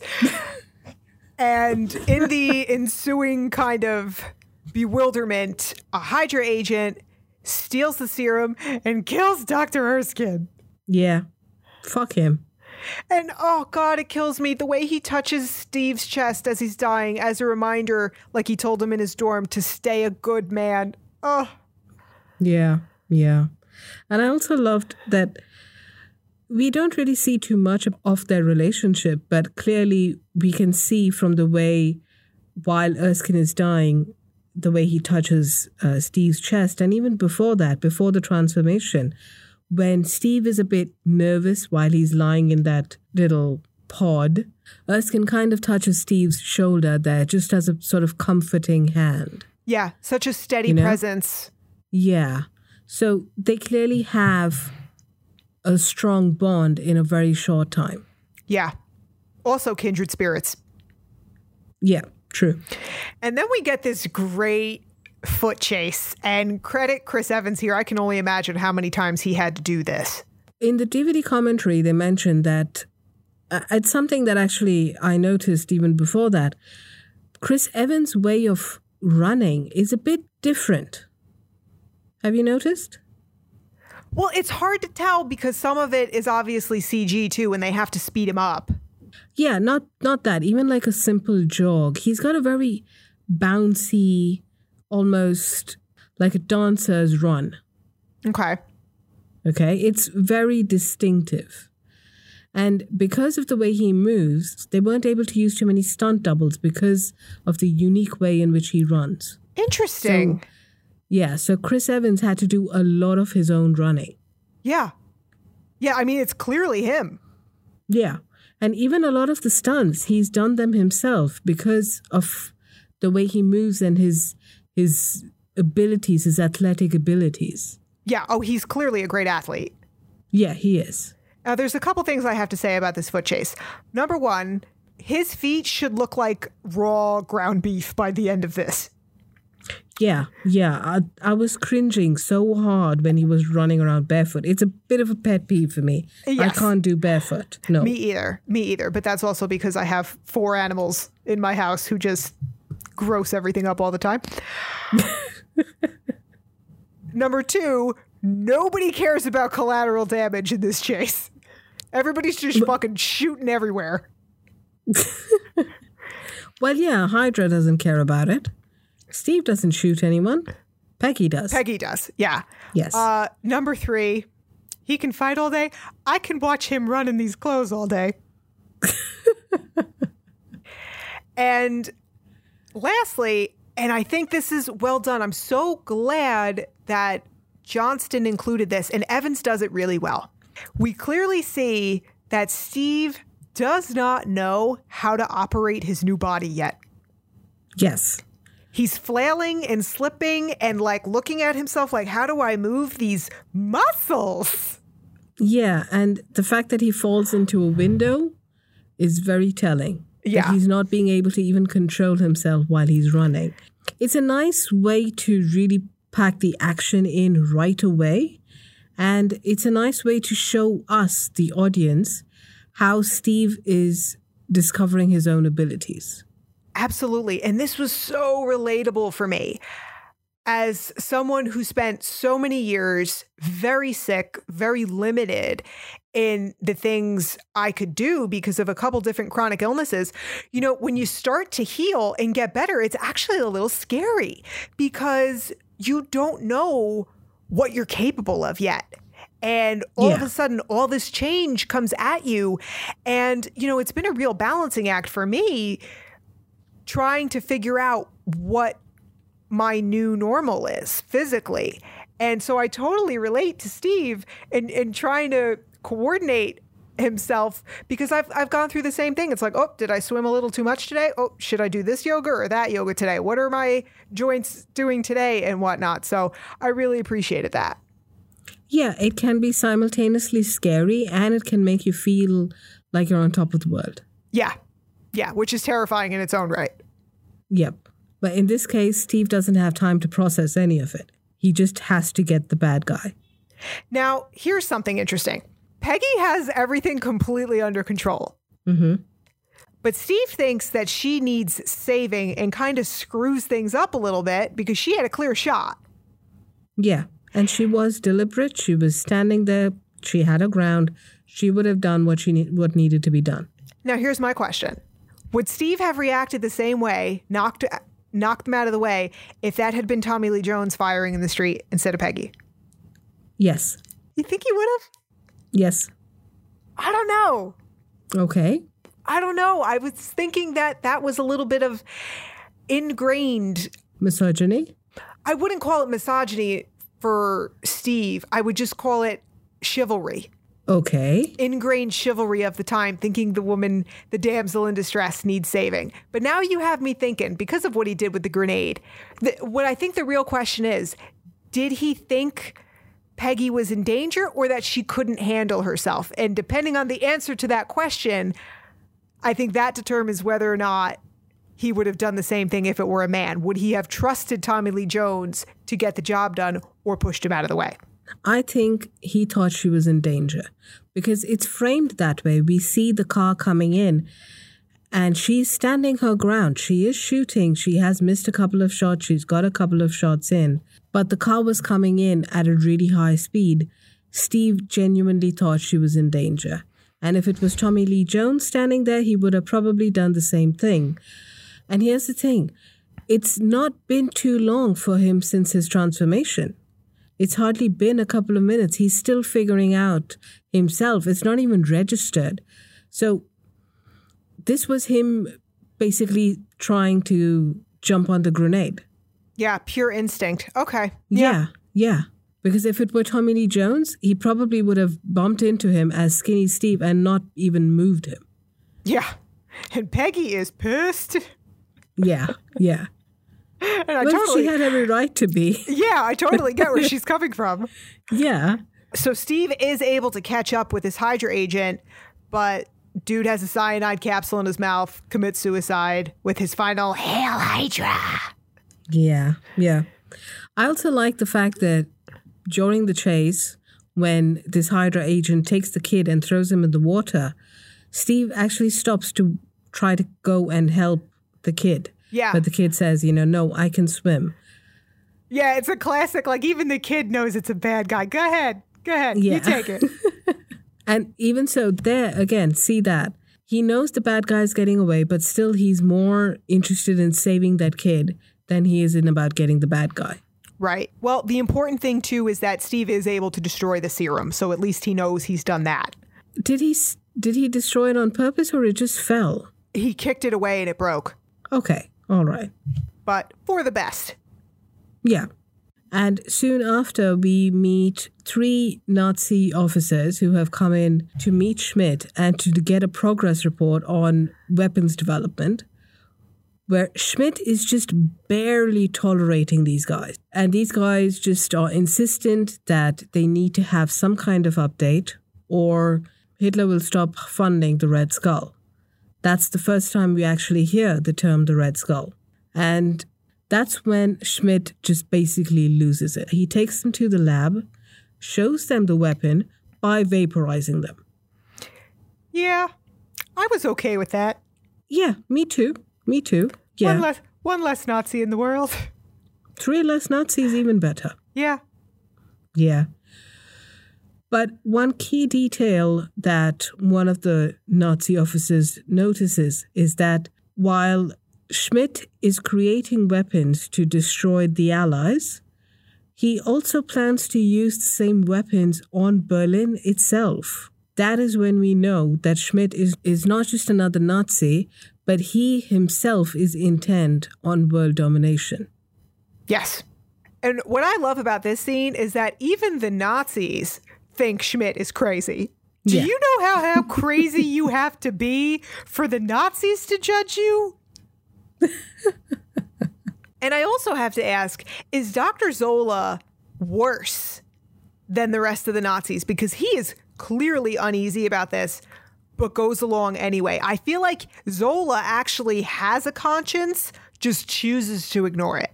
and in the ensuing kind of bewilderment, a Hydra agent steals the serum and kills Dr. Erskine. Yeah. Fuck him. And oh god, it kills me the way he touches Steve's chest as he's dying as a reminder, like he told him in his dorm, to stay a good man. Oh, Yeah. Yeah. And I also loved that we don't really see too much of- of their relationship, but clearly we can see from the way, while Erskine is dying, the way he touches uh, Steve's chest, and even before that, before the transformation, when Steve is a bit nervous while he's lying in that little pod, Erskine kind of touches Steve's shoulder there, just as a sort of comforting hand. yeah, such a steady You know? presence. Yeah. So they clearly have a strong bond in a very short time. Yeah. Also, kindred spirits. Yeah, true. And then we get this great foot chase. And credit Chris Evans here. I can only imagine how many times he had to do this. In the DVD commentary, they mentioned that uh, it's something that actually I noticed even before that. Chris Evans' way of running is a bit different. Have you noticed? Well, it's hard to tell because some of it is obviously CG too, and they have to speed him up. Yeah, not not that. Even like a simple jog. He's got a very bouncy, almost like a dancer's run. Okay. Okay, it's very distinctive. And because of the way he moves, they weren't able to use too many stunt doubles because of the unique way in which he runs. Interesting. Yeah, so Chris Evans had to do a lot of his own running. yeah. Yeah, I mean, it's clearly him. Yeah. And even a lot of the stunts, he's done them himself because of the way he moves and his his abilities, his athletic abilities. Yeah. Oh, he's clearly a great athlete. Yeah, he is. Now, there's a couple things I have to say about this foot chase. Number one, his feet should look like raw ground beef by the end of this. Yeah, yeah. I, I was cringing so hard when he was running around barefoot. It's a bit of a pet peeve for me. I can't do barefoot. No. Me either. Me either. But that's also because I have four animals in my house who just gross everything up all the time. Number two, nobody cares about collateral damage in this chase. Everybody's just fucking shooting everywhere. Well, yeah, Hydra doesn't care about it. Steve doesn't shoot anyone. Peggy does. Peggy does. Yeah. yes. Uh, number three, he can fight all day. I can watch him run in these clothes all day. and lastly, and I think this is well done. I'm so glad that Johnston included this, and Evans does it really well. We clearly see that Steve does not know how to operate his new body yet. yes. He's flailing and slipping and like looking at himself like, how do I move these muscles? Yeah, and the fact that he falls into a window is very telling. That Yeah. he's not being able to even control himself while he's running. It's a nice way to really pack the action in right away And it's a nice way to show us, the audience, how Steve is discovering his own abilities. Absolutely. And this was so relatable for me as someone who spent so many years very sick, very limited in the things I could do because of a couple different chronic illnesses, you know, when you start to heal and get better, it's actually a little scary because you don't know what you're capable of yet. And all yeah. of a sudden, all this change comes at you. And, you know, it's been a real balancing act for me trying to figure out what my new normal is physically. And so I totally relate to Steve in, in trying to coordinate himself because I've I've gone through the same thing. It's like, oh, did I swim a little too much today? Oh, should I do this yoga or that yoga today? What are my joints doing today and whatnot? So I really appreciated that. Yeah, it can be simultaneously scary and it can make you feel like you're on top of the world. Yeah. Yeah, which is terrifying in its own right. Yep. But in this case, Steve doesn't have time to process any of it. He just has to get the bad guy. Now, here's something interesting Peggy has everything completely under control. Mm-hmm. But Steve thinks that she needs saving and kind of screws things up a little bit because she had a clear shot. Yeah. And she was deliberate. She was standing there. She had her ground. She would have done what she ne- what needed to be done. Now, here's my question: Would Steve have reacted the same way, knocked knocked them out of the way if that had been Tommy Lee Jones firing in the street instead of Peggy? Yes. You think he would have? Yes. I don't know. Okay. I don't know. I was thinking that that was a little bit of ingrained misogyny. I wouldn't call it misogyny for Steve. I would just call it chivalry. Okay. Ingrained chivalry of the time, thinking the woman, the damsel in distress, needs saving. But now you have me thinking, because of what he did with the grenade, what I think the real question is did he think Peggy was in danger or that she couldn't handle herself? And depending on the answer to that question, I think that determines whether or not he would have done the same thing if it were a man. Would he have trusted Tommy Lee Jones to get the job done or pushed him out of the way? I think he thought she was in danger because it's framed that way. We see the car coming in and she's standing her ground. She is shooting. She has missed a couple of shots. She's got a couple of shots in, but the car was coming in at a really high speed. Steve genuinely thought she was in danger. And if it was Tommy Lee Jones standing there, he would have probably done the same thing. And here's the thing it's not been too long for him since his transformation. It's hardly been a couple of minutes. He's still figuring out himself. It's not even registered. So this was him basically trying to jump on the grenade. Yeah, pure instinct. Okay. Yeah, yeah. yeah. Because if it were Tommy Lee Jones, he probably would have bumped into him as Skinny Steve and not even moved him. Yeah. And Peggy is pissed. Yeah, yeah. And I well, totally she had every right to be. Yeah, I totally get where she's coming from. Yeah. So Steve is able to catch up with his Hydra agent, but dude has a cyanide capsule in his mouth, commits suicide with his final "Hail Hydra." Yeah, yeah. I also like the fact that during the chase, when this Hydra agent takes the kid and throws him in the water, Steve actually stops to try to go and help the kid. Yeah. But the kid says, you know, no, I can swim. Yeah, it's a classic. Like even the kid knows it's a bad guy. Go ahead. Go ahead. Yeah. You take it. and even so, there again, see that. He knows the bad guy's getting away, but still he's more interested in saving that kid than he is in about getting the bad guy. Right. Well, the important thing too is that Steve is able to destroy the serum, so at least he knows he's done that. Did he did he destroy it on purpose or it just fell? He kicked it away and it broke. Okay. All right. But for the best. Yeah. And soon after, we meet three Nazi officers who have come in to meet Schmidt and to get a progress report on weapons development, where Schmidt is just barely tolerating these guys. And these guys just are insistent that they need to have some kind of update or Hitler will stop funding the Red Skull. That's the first time we actually hear the term the Red Skull. And that's when Schmidt just basically loses it. He takes them to the lab shows them the weapon by vaporizing them. Yeah, I was okay with that. Yeah, me too. Me too. Yeah. One less, one less Nazi in the world. Three less Nazis, even better. Yeah. Yeah. But one key detail that one of the Nazi officers notices is that while Schmidt is creating weapons to destroy the Allies, he also plans to use the same weapons on Berlin itself. That is when we know that Schmidt is, is not just another Nazi, but he himself is intent on world domination. Yes. And what I love about this scene is that even the Nazis think Schmidt is crazy. Do Yeah. you know how, how crazy you have to be for the Nazis to judge you? and I also have to ask is Dr. Zola worse than the rest of the Nazis? Because he is clearly uneasy about this, but goes along anyway. I feel like Zola actually has a conscience, just chooses to ignore it.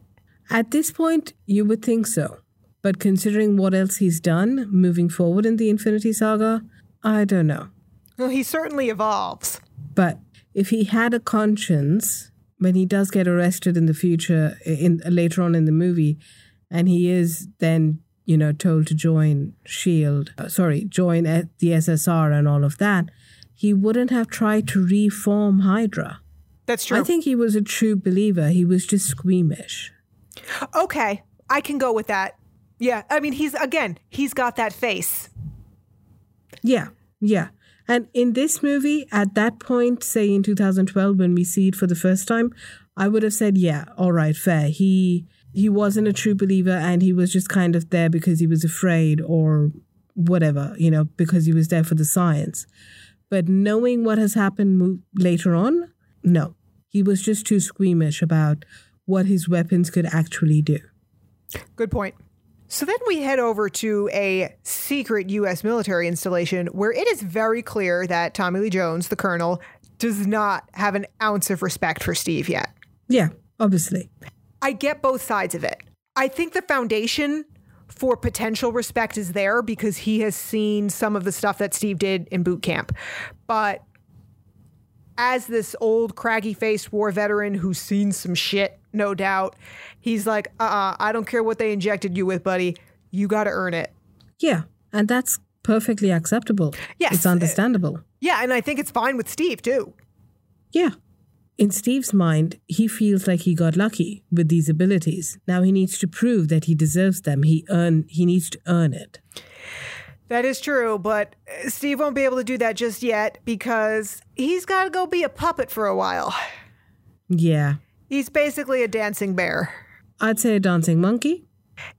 At this point, you would think so. But considering what else he's done moving forward in the Infinity Saga, I don't know. Well, he certainly evolves. But if he had a conscience when he does get arrested in the future, in later on in the movie, and he is then you know told to join Shield, uh, sorry, join the SSR and all of that, he wouldn't have tried to reform Hydra. That's true. I think he was a true believer. He was just squeamish. okay, I can go with that. Yeah, I mean, he's again, he's got that face. Yeah, yeah. And in this movie, at that point, say in 2012, when we see it for the first time, I would have said, yeah, all right, fair. He he wasn't a true believer, and he was just kind of there because he was afraid or whatever, you know, because he was there for the science. But knowing what has happened mo- later on, no, he was just too squeamish about what his weapons could actually do. Good point. So then we head over to a secret U.S. military installation where it is very clear that Tommy Lee Jones, the colonel, does not have an ounce of respect for Steve yet. Yeah, obviously. I get both sides of it. I think the foundation for potential respect is there because he has seen some of the stuff that Steve did in boot camp. But as this old craggy faced war veteran who's seen some shit, no doubt, he's like, uh uh I don't care what they injected you with, buddy. You got to earn it. Yeah, and that's perfectly acceptable. Yes, It's uh, understandable. Yeah, and I think it's fine with Steve too. Yeah. In Steve's mind, he feels like he got lucky with these abilities. Now he needs to prove that he deserves them. He earn he needs to earn it. That is true, but uh, Steve won't be able to do that just yet because he's got to go be a puppet for a while. Yeah. He's basically a dancing bear. I'd say a dancing monkey.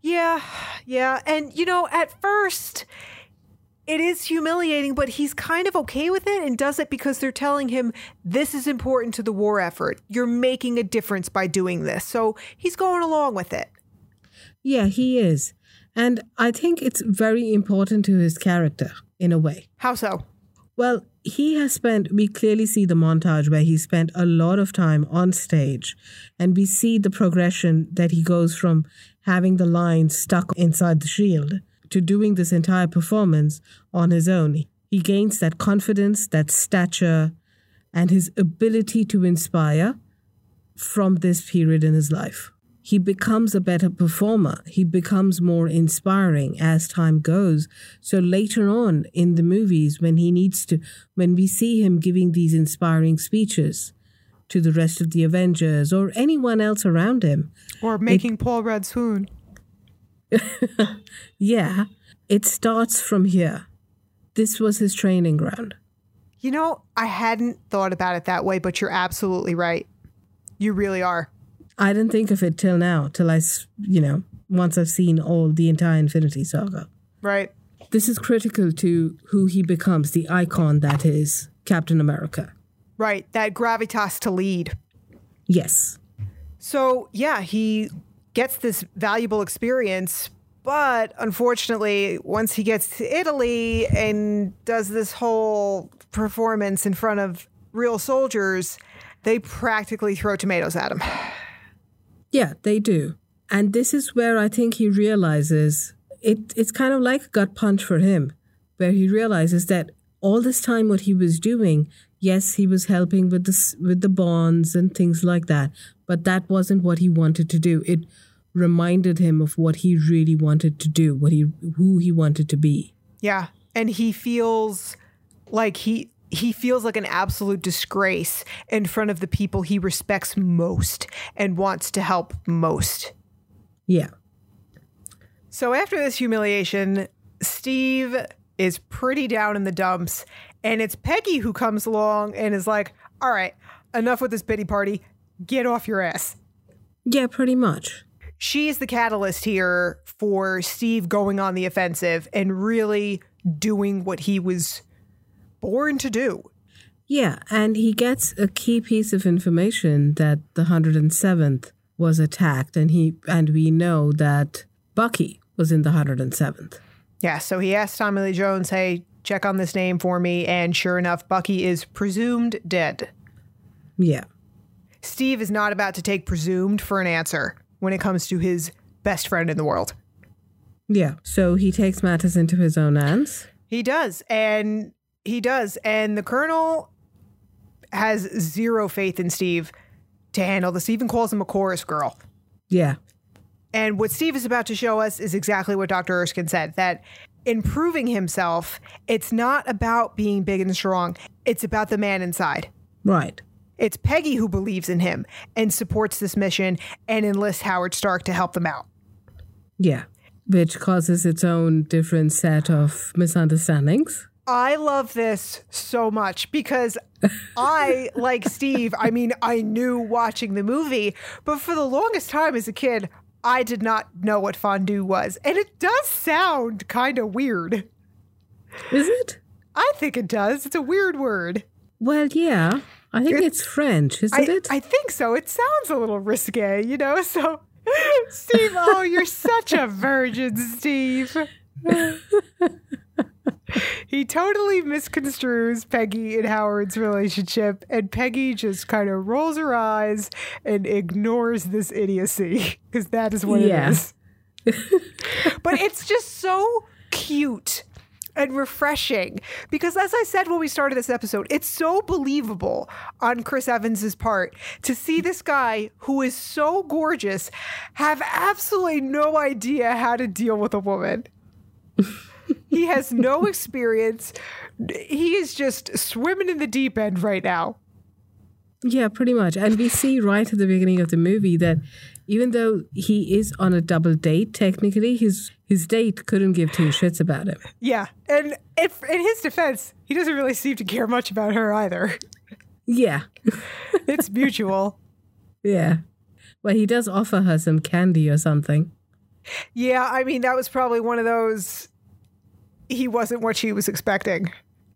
Yeah, yeah. And, you know, at first, it is humiliating, but he's kind of okay with it and does it because they're telling him this is important to the war effort. You're making a difference by doing this. So he's going along with it. Yeah, he is. And I think it's very important to his character in a way. How so? Well, he has spent, we clearly see the montage where he spent a lot of time on stage, and we see the progression that he goes from having the line stuck inside the shield to doing this entire performance on his own. He gains that confidence, that stature, and his ability to inspire from this period in his life. He becomes a better performer. He becomes more inspiring as time goes. So later on in the movies, when he needs to, when we see him giving these inspiring speeches to the rest of the Avengers or anyone else around him, Or making Paul Rudd swoon. yeah, it starts from here. This was his training ground. You know, I hadn't thought about it that way, but you're absolutely right. You really are. I didn't think of it till now, till I, you know, once I've seen all the entire Infinity Saga. Right. This is critical to who he becomes, the icon that is Captain America. Right. That gravitas to lead. Yes. So, yeah, he gets this valuable experience, but unfortunately, once he gets to Italy and does this whole performance in front of real soldiers, they practically throw tomatoes at him. Yeah, they do. And this is where I think he realizes it it's kind of like a gut punch for him, where he realizes that all this time what he was doing, yes, he was helping with the with the bonds and things like that, but that wasn't what he wanted to do. It reminded him of what he really wanted to do, what he who he wanted to be. Yeah. And he feels like he he feels like an absolute disgrace in front of the people he respects most and wants to help most. Yeah. So after this humiliation, Steve is pretty down in the dumps, and it's Peggy who comes along and is like, "All right, enough with this pity party. Get off your ass." Yeah, pretty much. She is the catalyst here for Steve going on the offensive and really doing what he was born to do. Yeah, and he gets a key piece of information that the 107th was attacked and he and we know that Bucky was in the 107th. Yeah, so he asked Tommy Lee Jones, "Hey, check on this name for me," and sure enough, Bucky is presumed dead. Yeah. Steve is not about to take presumed for an answer when it comes to his best friend in the world. Yeah. So he takes matters into his own hands. He does, and he does, and the colonel has zero faith in Steve to handle this. Even calls him a chorus girl. Yeah. And what Steve is about to show us is exactly what Dr. Erskine said that in proving himself, it's not about being big and strong, it's about the man inside. Right. It's Peggy who believes in him and supports this mission and enlists Howard Stark to help them out. Yeah. Which causes its own different set of misunderstandings. I love this so much because I, like Steve, I mean, I knew watching the movie, but for the longest time as a kid, I did not know what fondue was. And it does sound kind of weird. Is it? I think it does. It's a weird word. Well, yeah. I think it's, French, isn't I, it? I think so. It sounds a little risque, you know? So, Steve, oh, you're such a virgin, Steve. he totally misconstrues Peggy and Howard's relationship, and Peggy just kind of rolls her eyes and ignores this idiocy because that is what Yeah. it is. but it's just so cute and refreshing because as I said when we started this episode, it's so believable on Chris Evans's part to see this guy who is so gorgeous have absolutely no idea how to deal with a woman. He has no experience. He is just swimming in the deep end right now. yeah, pretty much. And we see right at the beginning of the movie that even though he is on a double date, technically his his date couldn't give two shits about him. Yeah. And if, in his defense, he doesn't really seem to care much about her either. Yeah. It's mutual. Yeah. Well, he does offer her some candy or something. Yeah, I mean, that was probably one of those. He wasn't what she was expecting.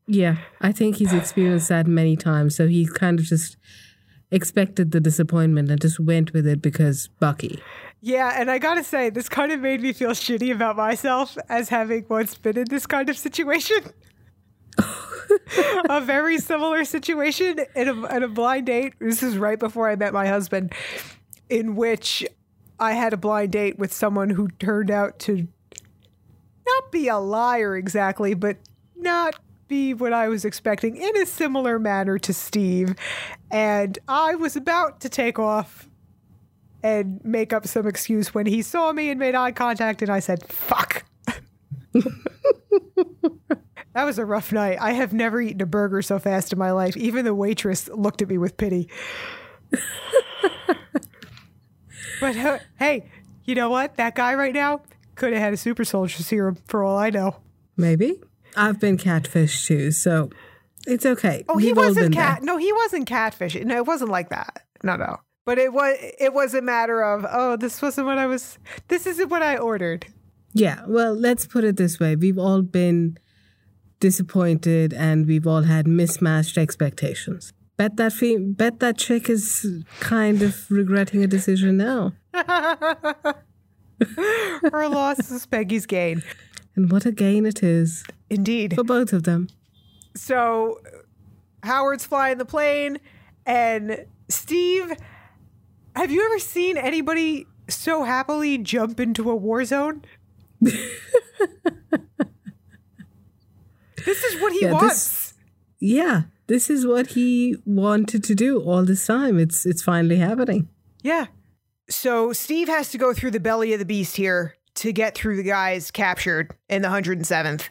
Yeah, I think he's experienced that many times. So he kind of just expected the disappointment and just went with it because Bucky. Yeah, and I gotta say, this kind of made me feel shitty about myself as having once been in this kind of situation. a very similar situation in a, in a blind date. This is right before I met my husband, in which I had a blind date with someone who turned out to not be a liar exactly, but not be what I was expecting in a similar manner to Steve. And I was about to take off and make up some excuse when he saw me and made eye contact, and I said, fuck. that was a rough night. I have never eaten a burger so fast in my life. Even the waitress looked at me with pity. but uh, hey, you know what? That guy right now could have had a super soldier serum for all I know. Maybe. I've been catfished too, so it's okay. Oh, he We've wasn't been there. cat. No, he wasn't catfish. No, it wasn't like that. No, no. But it was. It was a matter of, oh, this wasn't what I was. This isn't what I ordered. Yeah, well, let's put it this way. We've all been disappointed and we've all had mismatched expectations. Bet that fe- bet that chick is kind of regretting a decision now. Her loss is Peggy's gain. And what a gain it is Indeed. for both of them. So Howard's flying the plane, and Steve, have you ever seen anybody so happily jump into a war zone? this is what he Yeah, this- wants. Yeah, this is what he wanted to do all this time. It's it's finally happening. Yeah. So Steve has to go through the belly of the beast here to get through the guys captured in the 107th.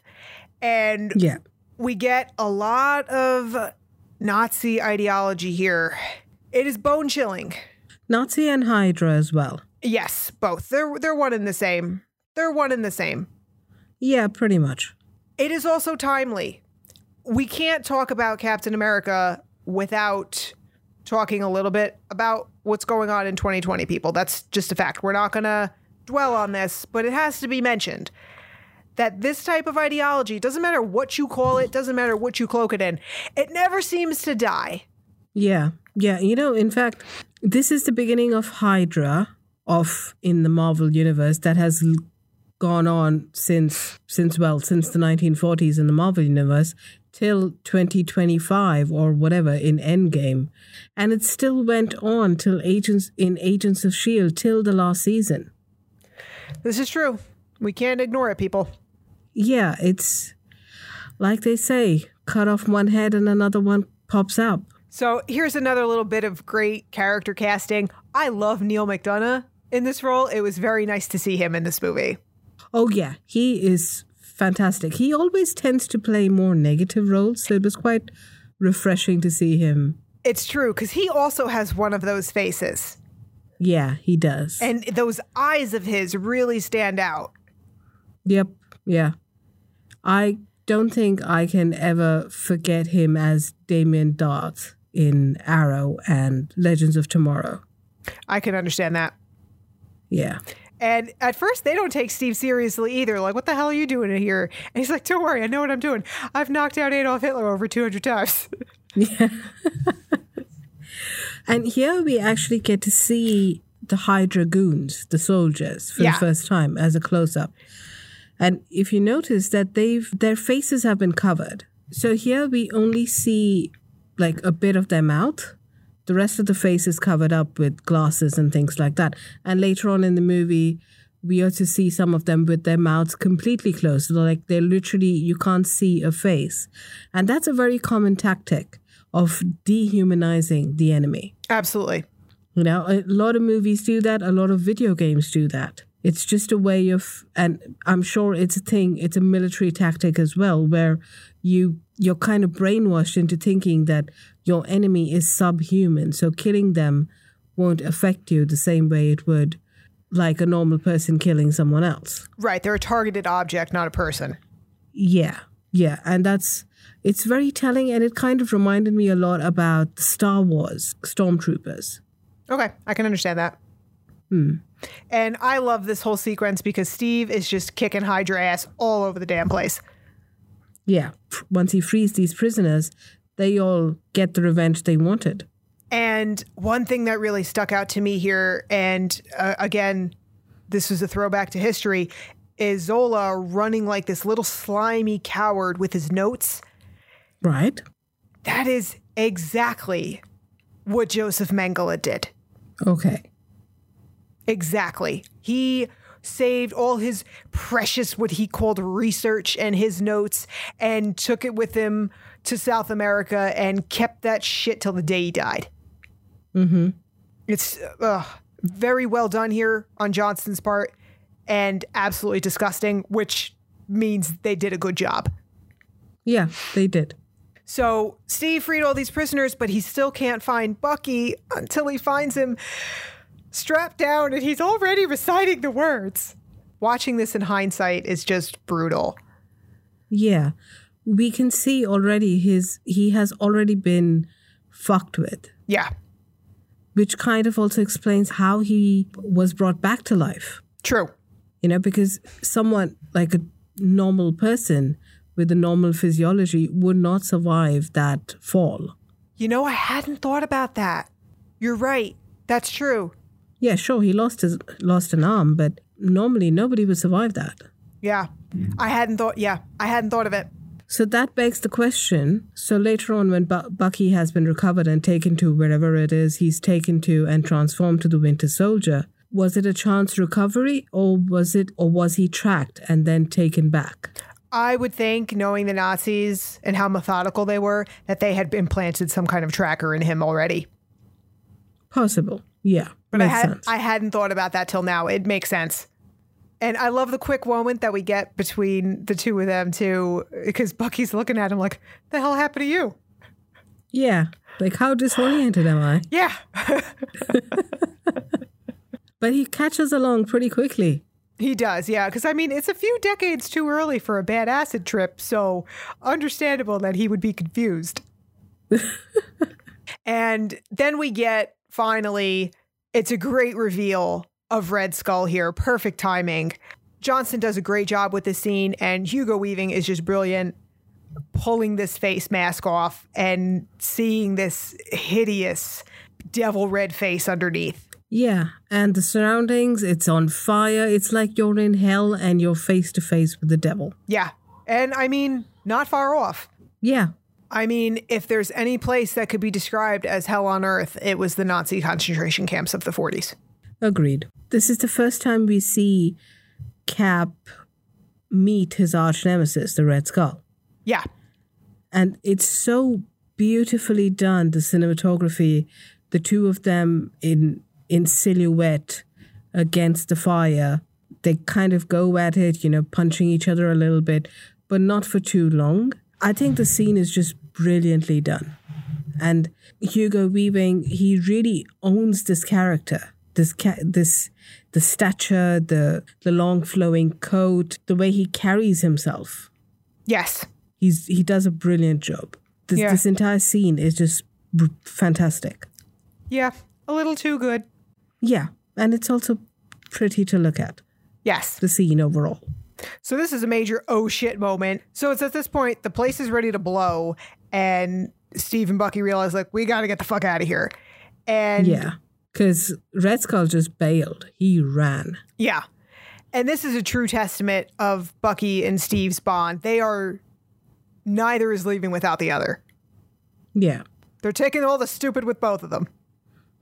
And Yeah. we get a lot of Nazi ideology here. It is bone chilling. Nazi and Hydra as well. Yes, both. They're they're one and the same. They're one and the same. Yeah, pretty much. It is also timely. We can't talk about Captain America without talking a little bit about what's going on in 2020, people. That's just a fact. We're not going to dwell on this, but it has to be mentioned that this type of ideology, doesn't matter what you call it, doesn't matter what you cloak it in, it never seems to die. Yeah. Yeah, you know, in fact, this is the beginning of Hydra of in the Marvel universe that has gone on since since well, since the 1940s in the Marvel universe till 2025 or whatever in Endgame. And it still went on till Agents in Agents of Shield till the last season. This is true. We can't ignore it, people. Yeah, it's like they say, cut off one head and another one pops up. So here's another little bit of great character casting. I love Neal McDonough in this role. It was very nice to see him in this movie. Oh yeah, he is fantastic. He always tends to play more negative roles, so it was quite refreshing to see him. It's true because he also has one of those faces, Yeah, he does. and those eyes of his really stand out. yep, yeah. I don't think I can ever forget him as Damien Darhk in Arrow and Legends of Tomorrow. I can understand that. Yeah. And at first, they don't take Steve seriously either. Like, what the hell are you doing in here? And he's like, don't worry, I know what I'm doing. I've knocked out Adolf Hitler over 200 times. And here we actually get to see the Hydra goons, the soldiers, for Yeah. the first time as a close up. And if you notice that they've their faces have been covered. So here we only see like a bit of their mouth. The rest of the face is covered up with glasses and things like that. And later on in the movie, we are to see some of them with their mouths completely closed. Like they're literally you can't see a face. And that's a very common tactic of dehumanizing the enemy. Absolutely. You know, a lot of movies do that, a lot of video games do that. It's just a way of and I'm sure it's a thing, it's a military tactic as well where you you're kind of brainwashed into thinking that your enemy is subhuman, so killing them won't affect you the same way it would like a normal person killing someone else. Right. They're a targeted object, not a person. Yeah, yeah, and that's it's very telling, and it kind of reminded me a lot about Star Wars stormtroopers. Okay. I can understand that. Hmm. And I love this whole sequence because Steve is just kicking Hydra ass all over the damn place. Yeah, once he frees these prisoners, they all get the revenge they wanted. And one thing that really stuck out to me here, and uh, again, this was a throwback to history, is Zola running like this little slimy coward with his notes. Right? That is exactly what Joseph Mengele did. Okay. Exactly. He saved all his precious, what he called research and his notes, and took it with him to South America and kept that shit till the day he died. Mm-hmm. It's uh, very well done here on Johnston's part and absolutely disgusting, which means they did a good job. Yeah, they did. So Steve freed all these prisoners, but he still can't find Bucky until he finds him strapped down and he's already reciting the words. Watching this in hindsight is just brutal. Yeah. We can see already his he has already been fucked with, Yeah, which kind of also explains how he was brought back to life. true. You know, because someone like a normal person with a normal physiology would not survive that fall. You know, I hadn't thought about that. You're right. That's true. Yeah, sure, he lost his lost an arm, but normally nobody would survive that. Yeah. Mm. I hadn't thought, yeah, I hadn't thought of it. So that begs the question. So later on, when Bu- Bucky has been recovered and taken to wherever it is he's taken to and transformed to the Winter Soldier, was it a chance recovery or was it or was he tracked and then taken back? I would think, knowing the Nazis and how methodical they were, that they had implanted some kind of tracker in him already. Possible. Yeah. But I, had, sense. I hadn't thought about that till now. It makes sense. And I love the quick moment that we get between the two of them, too, because Bucky's looking at him like, the hell happened to you? yeah. Like how disoriented am I? Yeah. But he catches along pretty quickly. he does, yeah. Because, I mean, it's a few decades too early for a bad acid trip, so understandable that he would be confused. and then we get finally, it's a great reveal of Red Skull here. Perfect timing. Johnston does a great job with this scene, and Hugo Weaving is just brilliant pulling this face mask off and seeing this hideous devil red face underneath. Yeah, and the surroundings, it's on fire. It's like you're in hell and you're face to face with the devil. Yeah. And I mean, not far off. Yeah, I mean, if there's any place that could be described as hell on earth, it was the Nazi concentration camps of the 40s. agreed. This is the first time we see Cap meet his arch nemesis, the Red Skull. Yeah. And it's so beautifully done, the cinematography, the two of them in in silhouette against the fire. They kind of go at it, you know, punching each other a little bit, but not for too long. I think the scene is just brilliantly done. And Hugo Weaving, he really owns this character. This ca- this the stature, the the long flowing coat, the way he carries himself. Yes. He's he does a brilliant job. This Yeah. this entire scene is just br- fantastic. Yeah. A little too good. Yeah, and it's also pretty to look at. Yes. The scene overall. So this is a major oh shit moment. So it's at this point the place is ready to blow, and Steve and Bucky realize like we got to get the fuck out of here. And Yeah, because Red Skull just bailed. He ran. yeah, and this is a true testament of Bucky and Steve's bond. They are neither is leaving without the other. Yeah, They're taking all the stupid with both of them.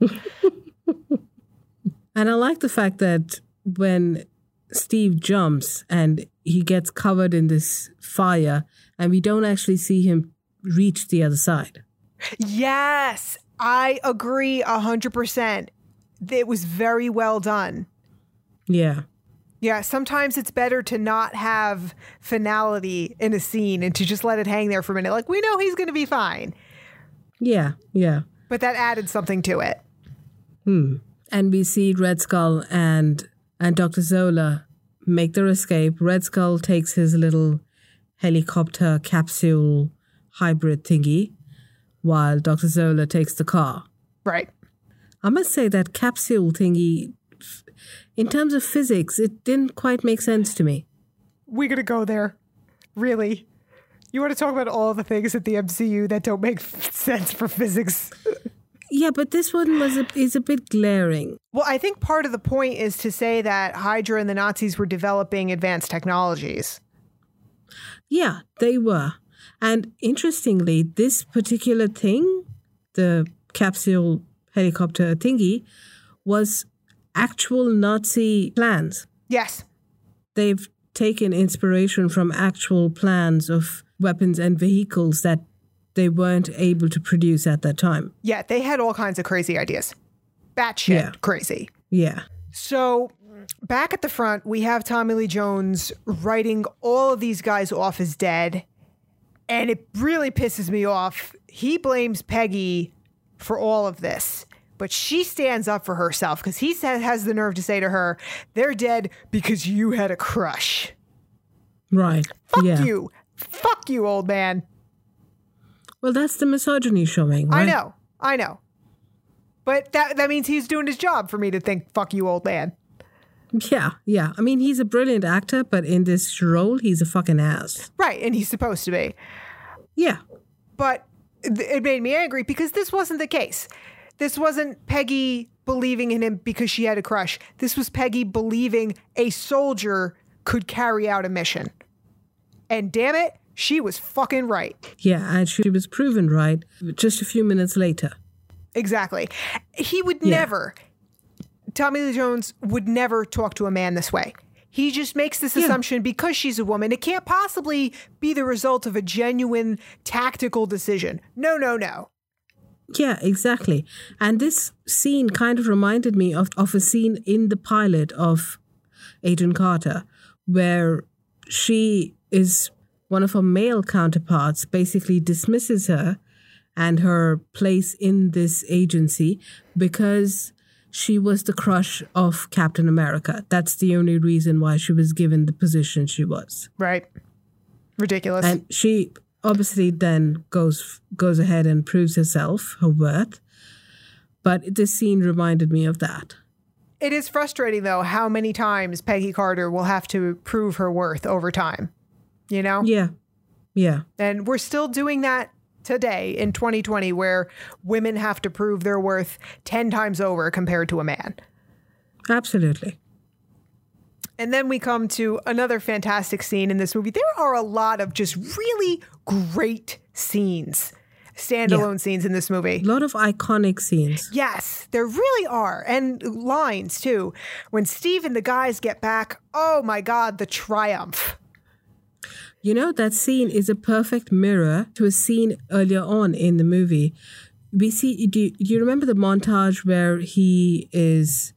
and I like the fact that when Steve jumps and he gets covered in this fire, and we don't actually see him reach the other side. Yes, I agree a hundred percent. It was very well done. Yeah, Yeah, sometimes it's better to not have finality in a scene and to just let it hang there for a minute. Like we know he's going to be fine, yeah, yeah. but that added something to it. and we see Red Skull and and Dr. Zola make their escape. Red Skull takes his little helicopter capsule hybrid thingy, while Dr. Zola takes the car. Right. I must say that capsule thingy, in terms of physics, it didn't quite make sense to me. We're going to go there. Really? You want to talk about all the things at the MCU that don't make sense for physics? Yeah, but this one was a, is a bit glaring. Well, I think part of the point is to say that Hydra and the Nazis were developing advanced technologies. Yeah, they were. And interestingly, this particular thing, the capsule helicopter thingy, was actual Nazi plans. Yes. They've taken inspiration from actual plans of weapons and vehicles that they weren't able to produce at that time. Yeah, they had all kinds of crazy ideas. Batshit Yeah. crazy. Yeah. So back at the front, we have Tommy Lee Jones writing all of these guys off as dead. And it really pisses me off. He blames Peggy for all of this, but she stands up for herself because he says, has the nerve to say to her, they're dead because you had a crush. Right. Fuck yeah. you. Fuck you, old man. Well, that's the misogyny showing, I know. I know. But that, that means he's doing his job for me to think, fuck you, old man. Yeah, yeah. I mean, he's a brilliant actor, but in this role, he's a fucking ass. Right. And he's supposed to be. Yeah. but it made me angry because this wasn't the case. This wasn't Peggy believing in him because she had a crush. This was Peggy believing a soldier could carry out a mission. And damn it, she was fucking right. Yeah, and she was proven right just a few minutes later. Exactly. He would Yeah. never, Tommy Lee Jones would never talk to a man this way. He just makes this Yeah. assumption because she's a woman. It can't possibly be the result of a genuine tactical decision. No, no, no. Yeah, exactly. And this scene kind of reminded me of, of a scene in the pilot of Agent Carter, where she is one of her male counterparts, basically dismisses her and her place in this agency because she was the crush of Captain America. That's the only reason why she was given the position she was. Right. Ridiculous. And she obviously then goes goes ahead and proves herself, her worth. But this scene reminded me of that. it is frustrating, though, how many times Peggy Carter will have to prove her worth over time. You know? Yeah. Yeah. And we're still doing that today in 2020, where women have to prove their worth 10 times over compared to a man. Absolutely. And then we come to another fantastic scene in this movie. There are a lot of just really great scenes, standalone scenes in this movie. A lot of iconic scenes. Yes, there really are. And lines too. When Steve and the guys get back, oh my God, the triumph. You know, that scene is a perfect mirror to a scene earlier on in the movie. We see, do you, do you remember the montage where he is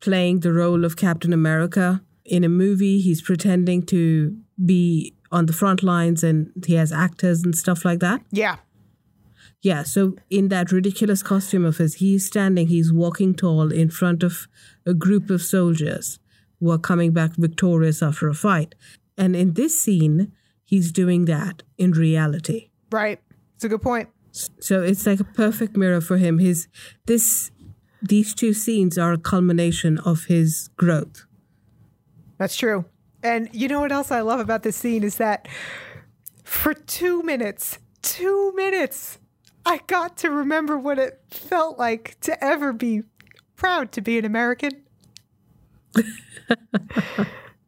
playing the role of Captain America in a movie? He's pretending to be on the front lines and he has actors and stuff like that. Yeah. Yeah, so in that ridiculous costume of his, he's standing, he's walking tall in front of a group of soldiers who are coming back victorious after a fight. And in this scene, he's doing that in reality. Right. It's a good point. So it's like a perfect mirror for him. His this these two scenes are a culmination of his growth. That's true. And you know what else I love about this scene is that for two minutes, two minutes, I got to remember what it felt like to ever be proud to be an American.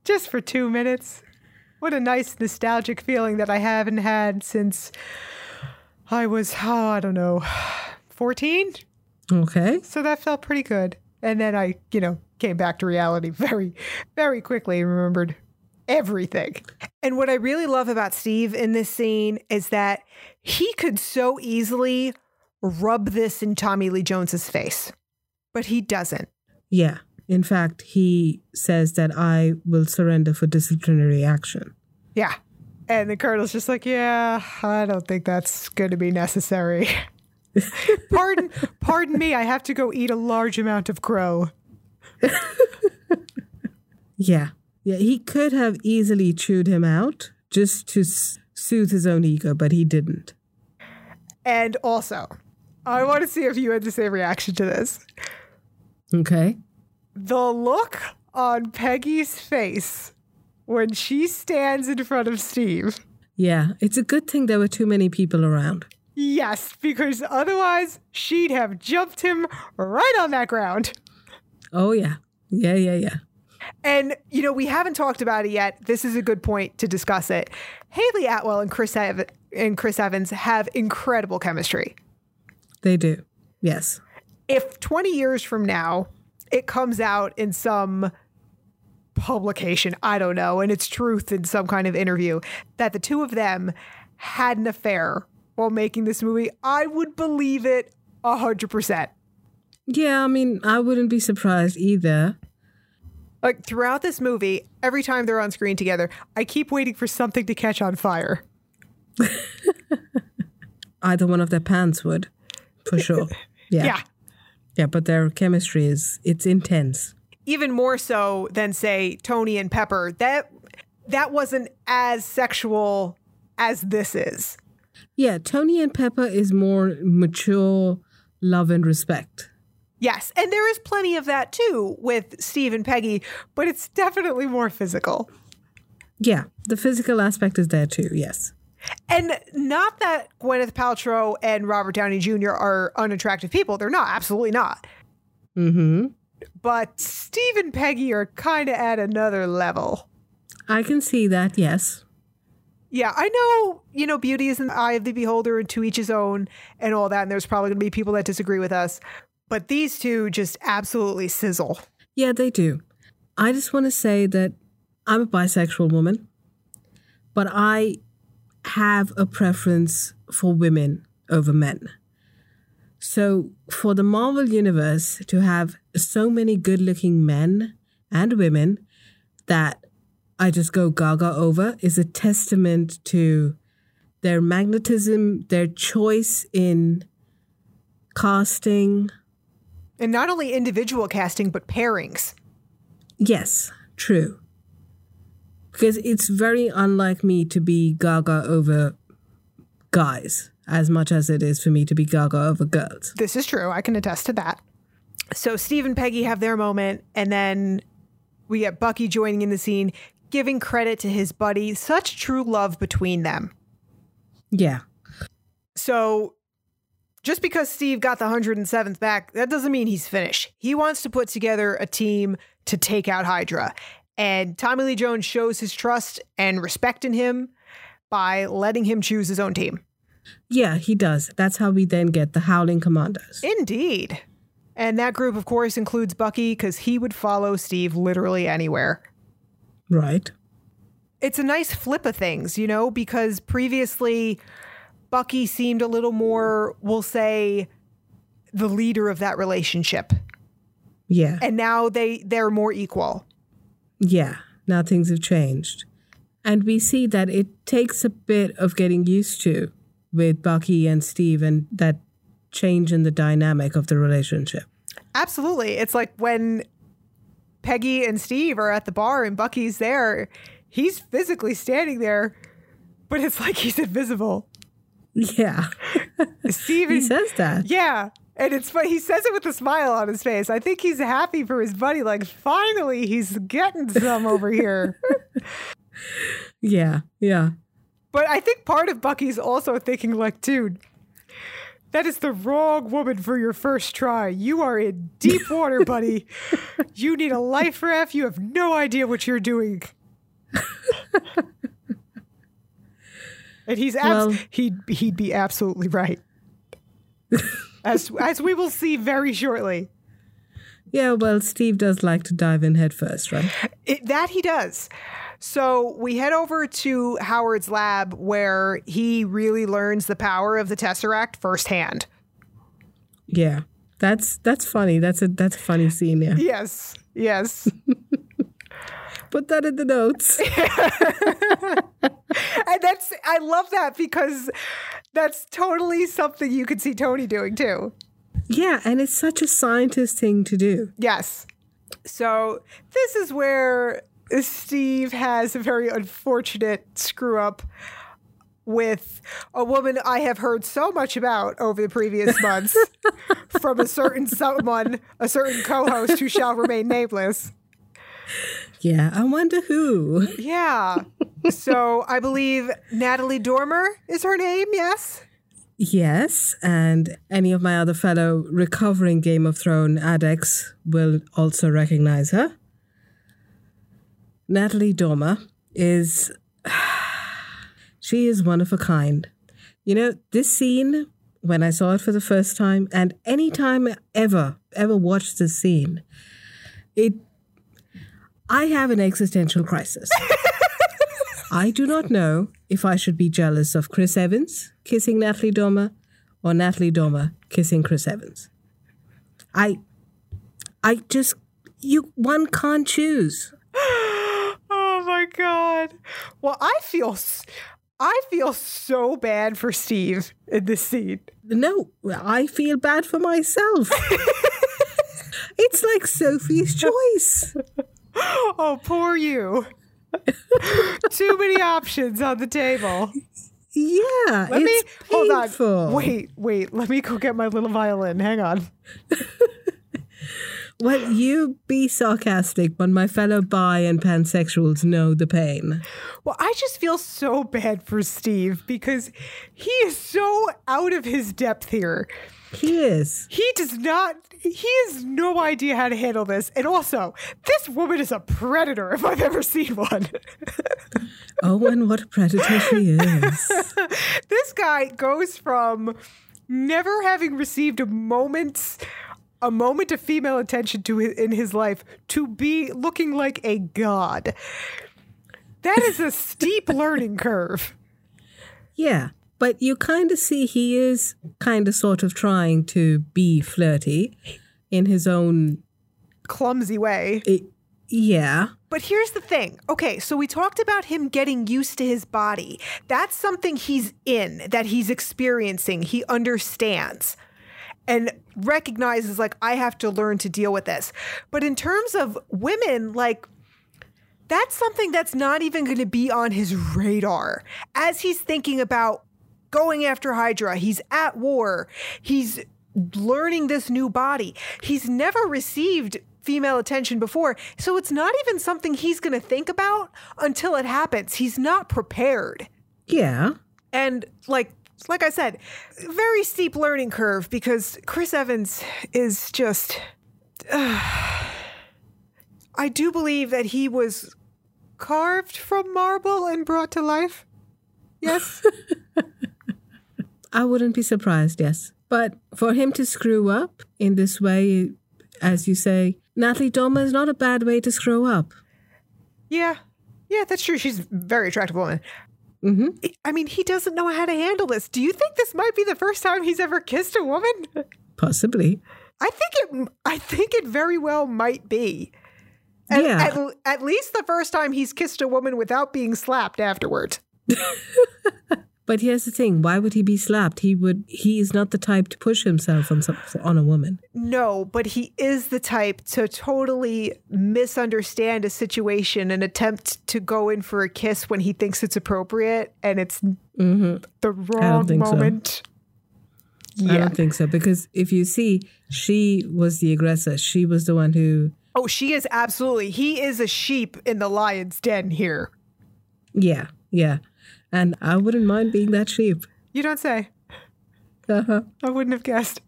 Just for two minutes. What a nice nostalgic feeling that I haven't had since I was, oh, I don't know, 14? Okay. So that felt pretty good. And then I, you know, came back to reality very, very quickly and remembered everything. And what I really love about Steve in this scene is that he could so easily rub this in Tommy Lee Jones's face, but he doesn't. Yeah. In fact, he says that I will surrender for disciplinary action. Yeah. And the colonel's just like, yeah, I don't think that's going to be necessary. pardon, pardon me. I have to go eat a large amount of crow. Yeah. Yeah, he could have easily chewed him out just to s- soothe his own ego, but he didn't. And also, I want to see if you had the same reaction to this. Okay. The look on Peggy's face when she stands in front of Steve. Yeah, it's a good thing there were too many people around. Yes, because otherwise she'd have jumped him right on that ground. Oh, yeah. Yeah, yeah, yeah. And, you know, we haven't talked about it yet. This is a good point to discuss it. Hayley Atwell and Chris, Ev- and Chris Evans have incredible chemistry. They do. Yes. If 20 years from now it comes out in some publication, I don't know, and it's truth in some kind of interview that the two of them had an affair while making this movie, I would believe it 100%. Yeah, I mean, I wouldn't be surprised either. Like throughout this movie, every time they're on screen together, I keep waiting for something to catch on fire. Either one of their pants would, for sure. Yeah. yeah. Yeah, but their chemistry is it's intense. even more so than say Tony and Pepper. That that wasn't as sexual as this is. Yeah, Tony and Pepper is more mature love and respect. Yes, and there is plenty of that too with Steve and Peggy, but it's definitely more physical. Yeah, the physical aspect is there too, yes. And not that Gwyneth Paltrow and Robert Downey Jr. are unattractive people. They're not, absolutely not. Mm-hmm. But Steve and Peggy are kind of at another level. I can see that, yes. Yeah, I know, you know, beauty is in the eye of the beholder and to each his own and all that. And there's probably going to be people that disagree with us. But these two just absolutely sizzle. Yeah, they do. I just want to say that I'm a bisexual woman, but I have a preference for women over men. So, for the Marvel Universe to have so many good looking men and women that I just go gaga over is a testament to their magnetism, their choice in casting. And not only individual casting, but pairings. Yes, true. Because it's very unlike me to be gaga over guys as much as it is for me to be gaga over girls. This is true. I can attest to that. So Steve and Peggy have their moment, and then we get Bucky joining in the scene, giving credit to his buddy. Such true love between them. Yeah. So just because Steve got the 107th back, that doesn't mean he's finished. He wants to put together a team to take out Hydra. And Tommy Lee Jones shows his trust and respect in him by letting him choose his own team. Yeah, he does. That's how we then get the Howling Commandos. Indeed. And that group, of course, includes Bucky because he would follow Steve literally anywhere. Right. It's a nice flip of things, you know, because previously Bucky seemed a little more, we'll say, the leader of that relationship. Yeah. And now they they're more equal. Yeah. Now things have changed. And we see that it takes a bit of getting used to with Bucky and Steve and that change in the dynamic of the relationship. Absolutely. It's like when Peggy and Steve are at the bar and Bucky's there, he's physically standing there, but it's like he's invisible. Yeah. Steve he says that. Yeah. And it's funny. He says it with a smile on his face. I think he's happy for his buddy. Like, finally, he's getting some over here. Yeah. Yeah. But I think part of Bucky's also thinking, like, dude, that is the wrong woman for your first try. You are in deep water, buddy. You need a life raft. You have no idea what you're doing. and he's abs- Well- he'd he'd be absolutely right. as as we will see very shortly. Yeah, well, Steve does like to dive in head first, right? It, that he does. So we head over to Howard's lab where he really learns the power of the Tesseract firsthand. Yeah. That's that's funny. That's a that's a funny scene, yeah. Yes, yes. Put that in the notes. and that's, I love that because that's totally something you could see Tony doing too. yeah, and it's such a scientist thing to do. Yes. So this is where Steve has a very unfortunate screw up with a woman I have heard so much about over the previous months from a certain someone, a certain co-host who shall remain nameless. Yeah, I wonder who. Yeah. So I believe Natalie Dormer is her name, yes? Yes, and any of my other fellow recovering Game of Thrones addicts will also recognize her. Natalie Dormer is. She is one of a kind. You know, this scene, when I saw it for the first time, and any time ever, ever watched this scene, it. I have an existential crisis. I do not know if I should be jealous of Chris Evans kissing Natalie Dormer or Natalie Dormer kissing Chris Evans. I I just you one can't choose. Oh my god. Well, I feel I feel so bad for Steve in this scene. No, I feel bad for myself. it's like Sophie's choice. Oh, poor you. Too many options on the table. Yeah, Let me hold on. Wait, wait. Let me go get my little violin. Hang on. Well, you be sarcastic, but my fellow bi and pansexuals know the pain. Well, I just feel so bad for Steve because he is so out of his depth here. He is. He does not, he has no idea how to handle this. And also, this woman is a predator if I've ever seen one. Oh, and what a predator she is. this guy goes from never having received a moment's a moment of female attention to hi- in his life to be looking like a god. That is a steep learning curve. Yeah. But you kind of see he is kind of sort of trying to be flirty in his own. Clumsy way. i- yeah. But here's the thing. Okay, so we talked about him getting used to his body. That's something he's in, that he's experiencing, he understands and recognizes, like, I have to learn to deal with this. But in terms of women, like, that's something that's not even going to be on his radar as he's thinking about going after Hydra. He's at war. He's learning this new body. He's never received female attention before. So it's not even something he's going to think about until it happens. He's not prepared. Yeah. And like like I said, very steep learning curve because Chris Evans is just I do believe that he was carved from marble and brought to life. Yes. I wouldn't be surprised, yes. But for him to screw up in this way, as you say, Natalie Dormer is not a bad way to screw up. yeah. Yeah, that's true. She's a very attractive woman. hmm I mean, he doesn't know how to handle this. Do you think this might be the first time he's ever kissed a woman? Possibly. I think it. I think it very well might be. At, Yeah. At, at least the first time he's kissed a woman without being slapped afterwards. But here's the thing: why would he be slapped? He would. He is not the type to push himself on some, on a woman. No, but he is the type to totally misunderstand a situation and attempt to go in for a kiss when he thinks it's appropriate and it's mm-hmm. the wrong think so. moment. I don't think so because if you see, she was the aggressor. She was the one who. Oh, she is absolutely. He is a sheep in the lion's den here. Yeah, yeah, and I wouldn't mind being that sheep. You don't say. Uh-huh. I wouldn't have guessed.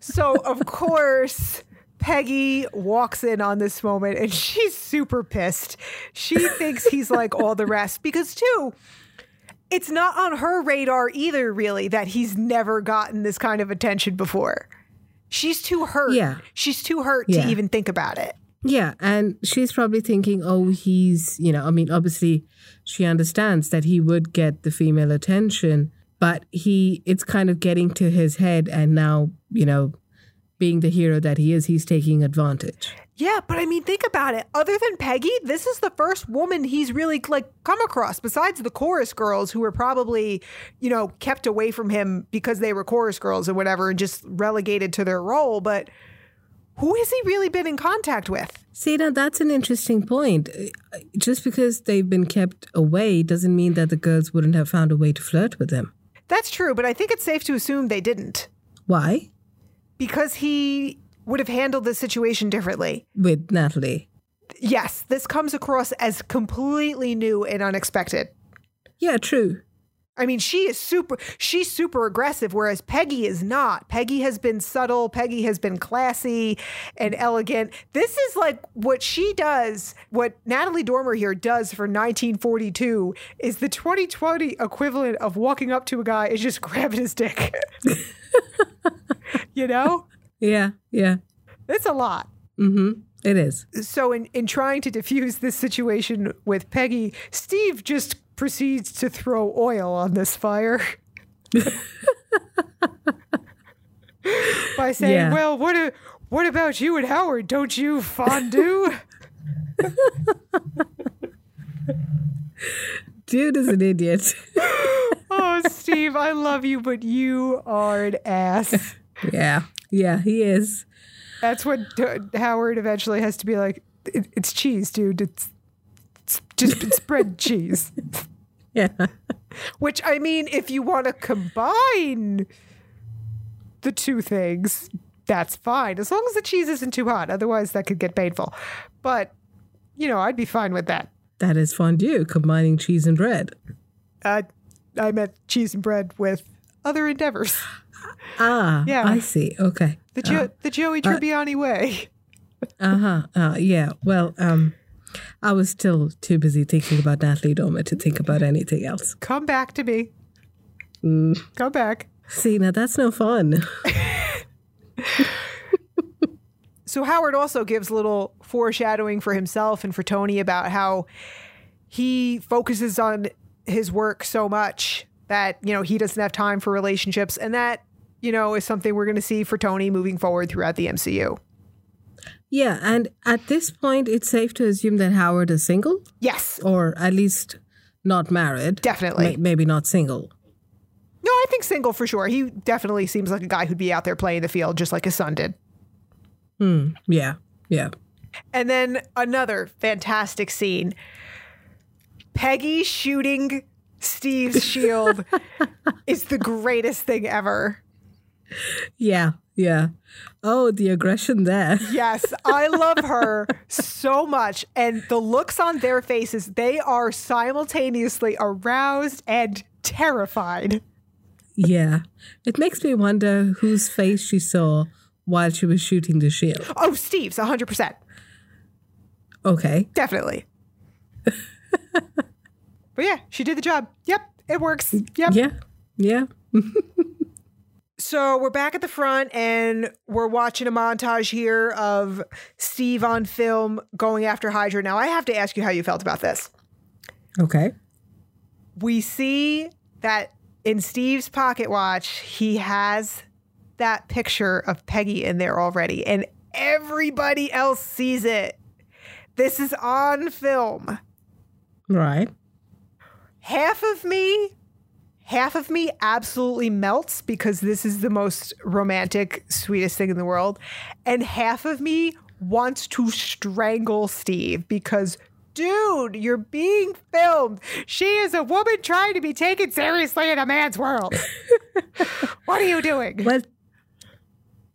so, of course, Peggy walks in on this moment and she's super pissed. She thinks he's like all the rest because, too, it's not on her radar either, really, that he's never gotten this kind of attention before. She's too hurt. Yeah. She's too hurt Yeah. to even think about it. Yeah, and she's probably thinking, oh, he's, you know, I mean, obviously she understands that he would get the female attention, but he, it's kind of getting to his head, and now, you know, being the hero that he is, he's taking advantage. Yeah, but I mean, think about it. Other than Peggy, this is the first woman he's really like come across, besides the chorus girls who were probably, you know, kept away from him because they were chorus girls or whatever and just relegated to their role. But who has he really been in contact with? See, now that's an interesting point. Just because they've been kept away doesn't mean that the girls wouldn't have found a way to flirt with him. That's true, but I think it's safe to assume they didn't Why? because he would have handled the situation differently. With Natalie. Yes, this comes across as completely new and unexpected. Yeah, true. I mean, she is super, she's super aggressive, whereas Peggy is not. Peggy has been subtle. Peggy has been classy and elegant. This is like what she does, what Natalie Dormer here does for 1942 is the 2020 equivalent of walking up to a guy and just grabbing his dick. you know? Yeah, yeah. It's a lot. Mm-hmm. It is. So, in, in trying to diffuse this situation with Peggy, Steve just proceeds to throw oil on this fire. By saying, Yeah. "Well, what a, what about you and Howard? Don't you fondue?" Dude is an idiot. oh, Steve, I love you, but you are an ass. yeah, yeah, he is. That's what Howard eventually has to be like. "It- it's cheese, dude. It's, it's just it's bread cheese. Yeah. Which I mean, if you want to combine the two things, that's fine. As long as the cheese isn't too hot. Otherwise, that could get painful. But you know, I'd be fine with that. That is fondue, combining cheese and bread. Uh, I meant cheese and bread with other endeavors. Ah, Yeah. I see. Okay. The jo- the Joey Tribbiani way. Uh-huh. Uh Yeah. Well, um, I was still too busy thinking about Natalie Dormer to think about anything else. Come back to me. Mm. Come back. See, now that's no fun. so Howard also gives little foreshadowing for himself and for Tony about how he focuses on his work so much that, you know, he doesn't have time for relationships. And that, you know, is something we're going to see for Tony moving forward throughout the MCU. Yeah, and at this point, it's safe to assume that Howard is single, Yes, or at least not married. definitely. May- maybe not single. No, I think single for sure. He definitely seems like a guy who'd be out there playing the field just like his son did. Hmm. Yeah. Yeah. And then another fantastic scene. Peggy shooting Steve's shield is the greatest thing ever. Yeah. Yeah. Oh, the aggression there. Yes, I love her so much. And the looks on their faces, they are simultaneously aroused and terrified. Yeah. It makes me wonder whose face she saw while she was shooting the shield. Oh, Steve's 100%. Okay. Definitely. but yeah, she did the job. Yep, it works. Yep. Yeah. Yeah. So we're back at the front and we're watching a montage here of Steve on film going after Hydra. Now, I have to ask you how you felt about this. Okay. We see that in Steve's pocket watch, he has that picture of Peggy in there already, and everybody else sees it. This is on film. Right. half of me half of me absolutely melts because this is the most romantic sweetest thing in the world. And half of me wants to strangle steve because dude you're being filmed. She is a woman trying to be taken seriously in a man's world. What are you doing? Well,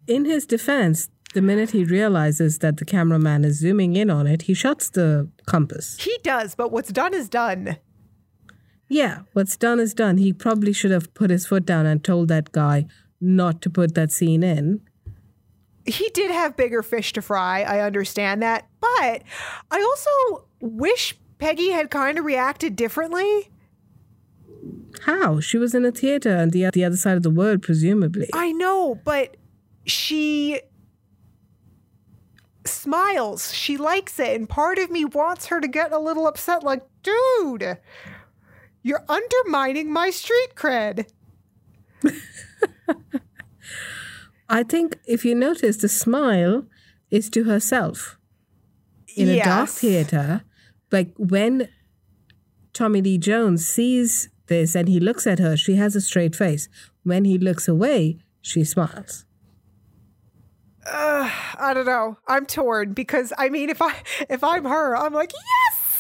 in his defense, the minute he realizes that the cameraman is zooming in on it, he shuts the compass. he does but what's done is done Yeah, what's done is done. He probably should have put his foot down and told that guy not to put that scene in. he did have bigger fish to fry. I understand that. But I also wish Peggy had kind of reacted differently. How? She was in a theater on the, the other side of the world, presumably. I know, but she smiles. She likes it. And part of me wants her to get a little upset like, dude, you're undermining my street cred. I think if you notice, the smile is to herself in a dark theater. Like when Tommy Lee Jones sees this and he looks at her, she has a straight face. When he looks away, she smiles. I don't know. I'm torn because I mean, if I if I'm her, I'm like, yes.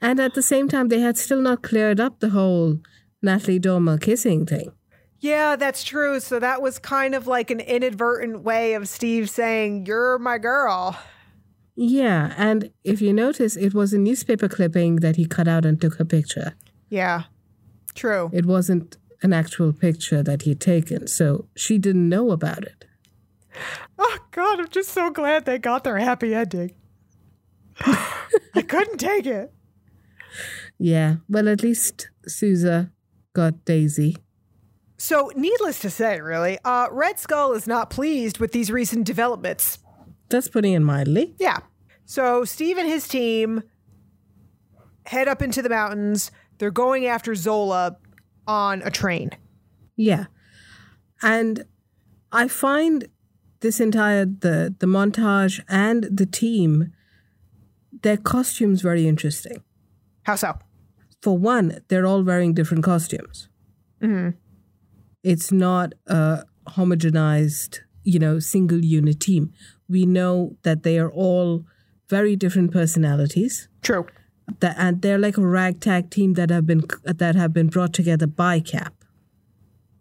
And at the same time, they had still not cleared up the whole Natalie Dormer kissing thing. Yeah, that's true. So that was kind of like an inadvertent way of Steve saying, You're my girl. Yeah, and if you notice, it was a newspaper clipping that he cut out and took her picture. Yeah, true. It wasn't an actual picture that he'd taken, so she didn't know about it. Oh, God, I'm just so glad they got their happy ending. I couldn't take it. Yeah, well, at least Sousa got Daisy. So, needless to say, really, uh, Red Skull is not pleased with these recent developments. That's putting it mildly. Yeah. So, Steve and his team head up into the mountains. They're going after Zola on a train. Yeah. And I find this entire the the montage and the team their costumes very interesting. How so? For one, they're all wearing different costumes. Mm-hmm. It's not a homogenized, you know, single unit team. We know that they are all very different personalities. True. That, and they're like a ragtag team that have been that have been brought together by Cap.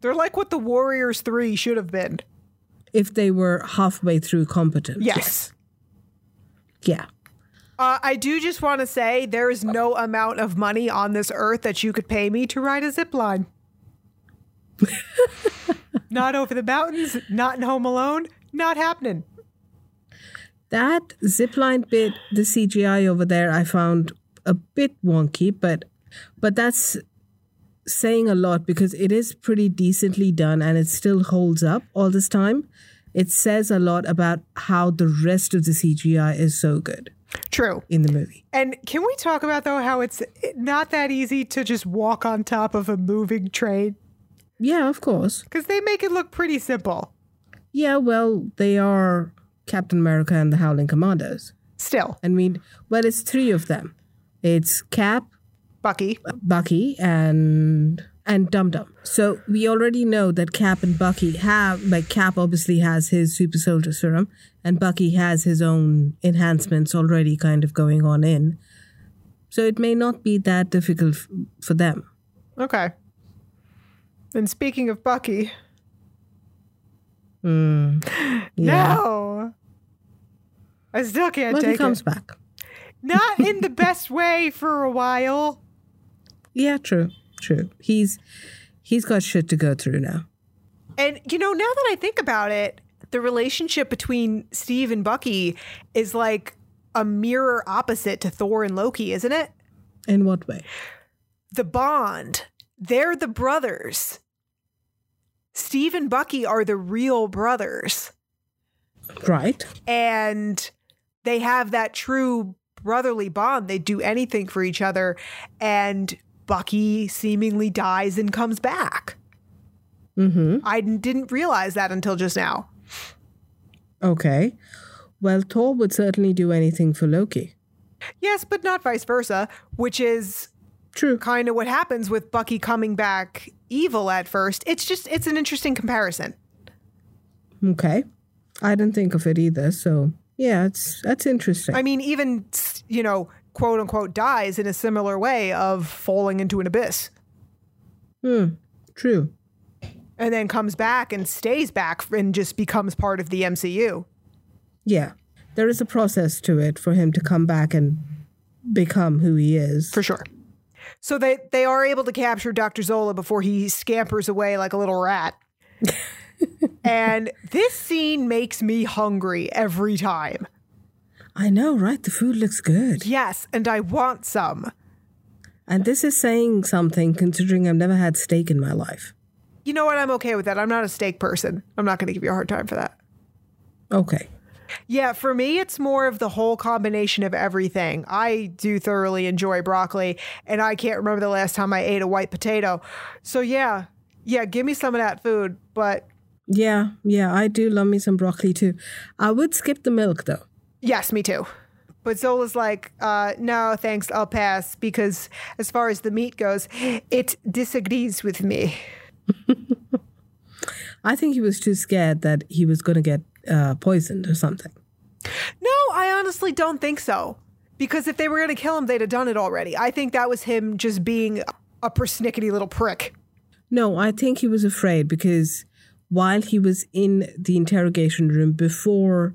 They're like what the Warriors 3 should have been. If they were halfway through competent. Yes. Yeah. Uh, I do just want to say there is no amount of money on this earth that you could pay me to ride a zip line. not over the mountains, not in Home Alone, not happening. That zipline bit, the CGI over there, I found a bit wonky, but but that's saying a lot because it is pretty decently done and it still holds up all this time. It says a lot about how the rest of the CGI is so good True. in the movie. And can we talk about though how it's not that easy to just walk on top of a moving train Yeah, of course. because they make it look pretty simple. Yeah, well, they are Captain America and the Howling Commandos. Still, I mean, well, it's three of them. It's Cap, Bucky. Bucky, and and Dum Dum. So we already know that Cap and Bucky have like Cap obviously has his super soldier serum, and Bucky has his own enhancements already kind of going on in. So it may not be that difficult f- for them. Okay. And speaking of Bucky, hmm. Yeah. no, I still can't Well, take he comes it. back. Not in the best way for a while. Yeah, true, true. He's he's got shit to go through now. And you know, now that I think about it, the relationship between Steve and Bucky is like a mirror opposite to Thor and Loki, isn't it? In what way? The bond. They're the brothers. Steve and Bucky are the real brothers. Right. And they have that true brotherly bond. They do anything for each other. And Bucky seemingly dies and comes back. Mm-hmm. I didn't realize that until just now. Okay. Well, Thor would certainly do anything for Loki. Yes, but not vice versa, which is True. kind of what happens with Bucky coming back evil at first. It's just, it's an interesting comparison. Okay. I didn't think of it either. So yeah, it's that's interesting. I mean, even, you know, quote unquote, dies in a similar way of falling into an abyss Hmm. True. and then comes back and stays back and just becomes part of the MCU. Yeah. There is a process to it for him to come back and become who he is. For sure. So they, they are able to capture Dr. Zola before he scampers away like a little rat. and this scene makes me hungry every time. I know, right? The food looks good. Yes, and I want some. And this is saying something considering I've never had steak in my life. You know what? I'm okay with that. I'm not a steak person. I'm not going to give you a hard time for that. Okay. Yeah, for me, it's more of the whole combination of everything. I do thoroughly enjoy broccoli, and I can't remember the last time I ate a white potato. So, yeah, yeah, give me some of that food. But Yeah, yeah, I do love me some broccoli too. I would skip the milk though. Yes, me too. But Zola's like, uh, no, thanks, I'll pass because as far as the meat goes, it disagrees with me. I think he was too scared that he was going to get uh, poisoned or something. No, I honestly don't think so. Because if they were going to kill him, they'd have done it already. I think that was him just being a persnickety little prick. No, I think he was afraid because while he was in the interrogation room before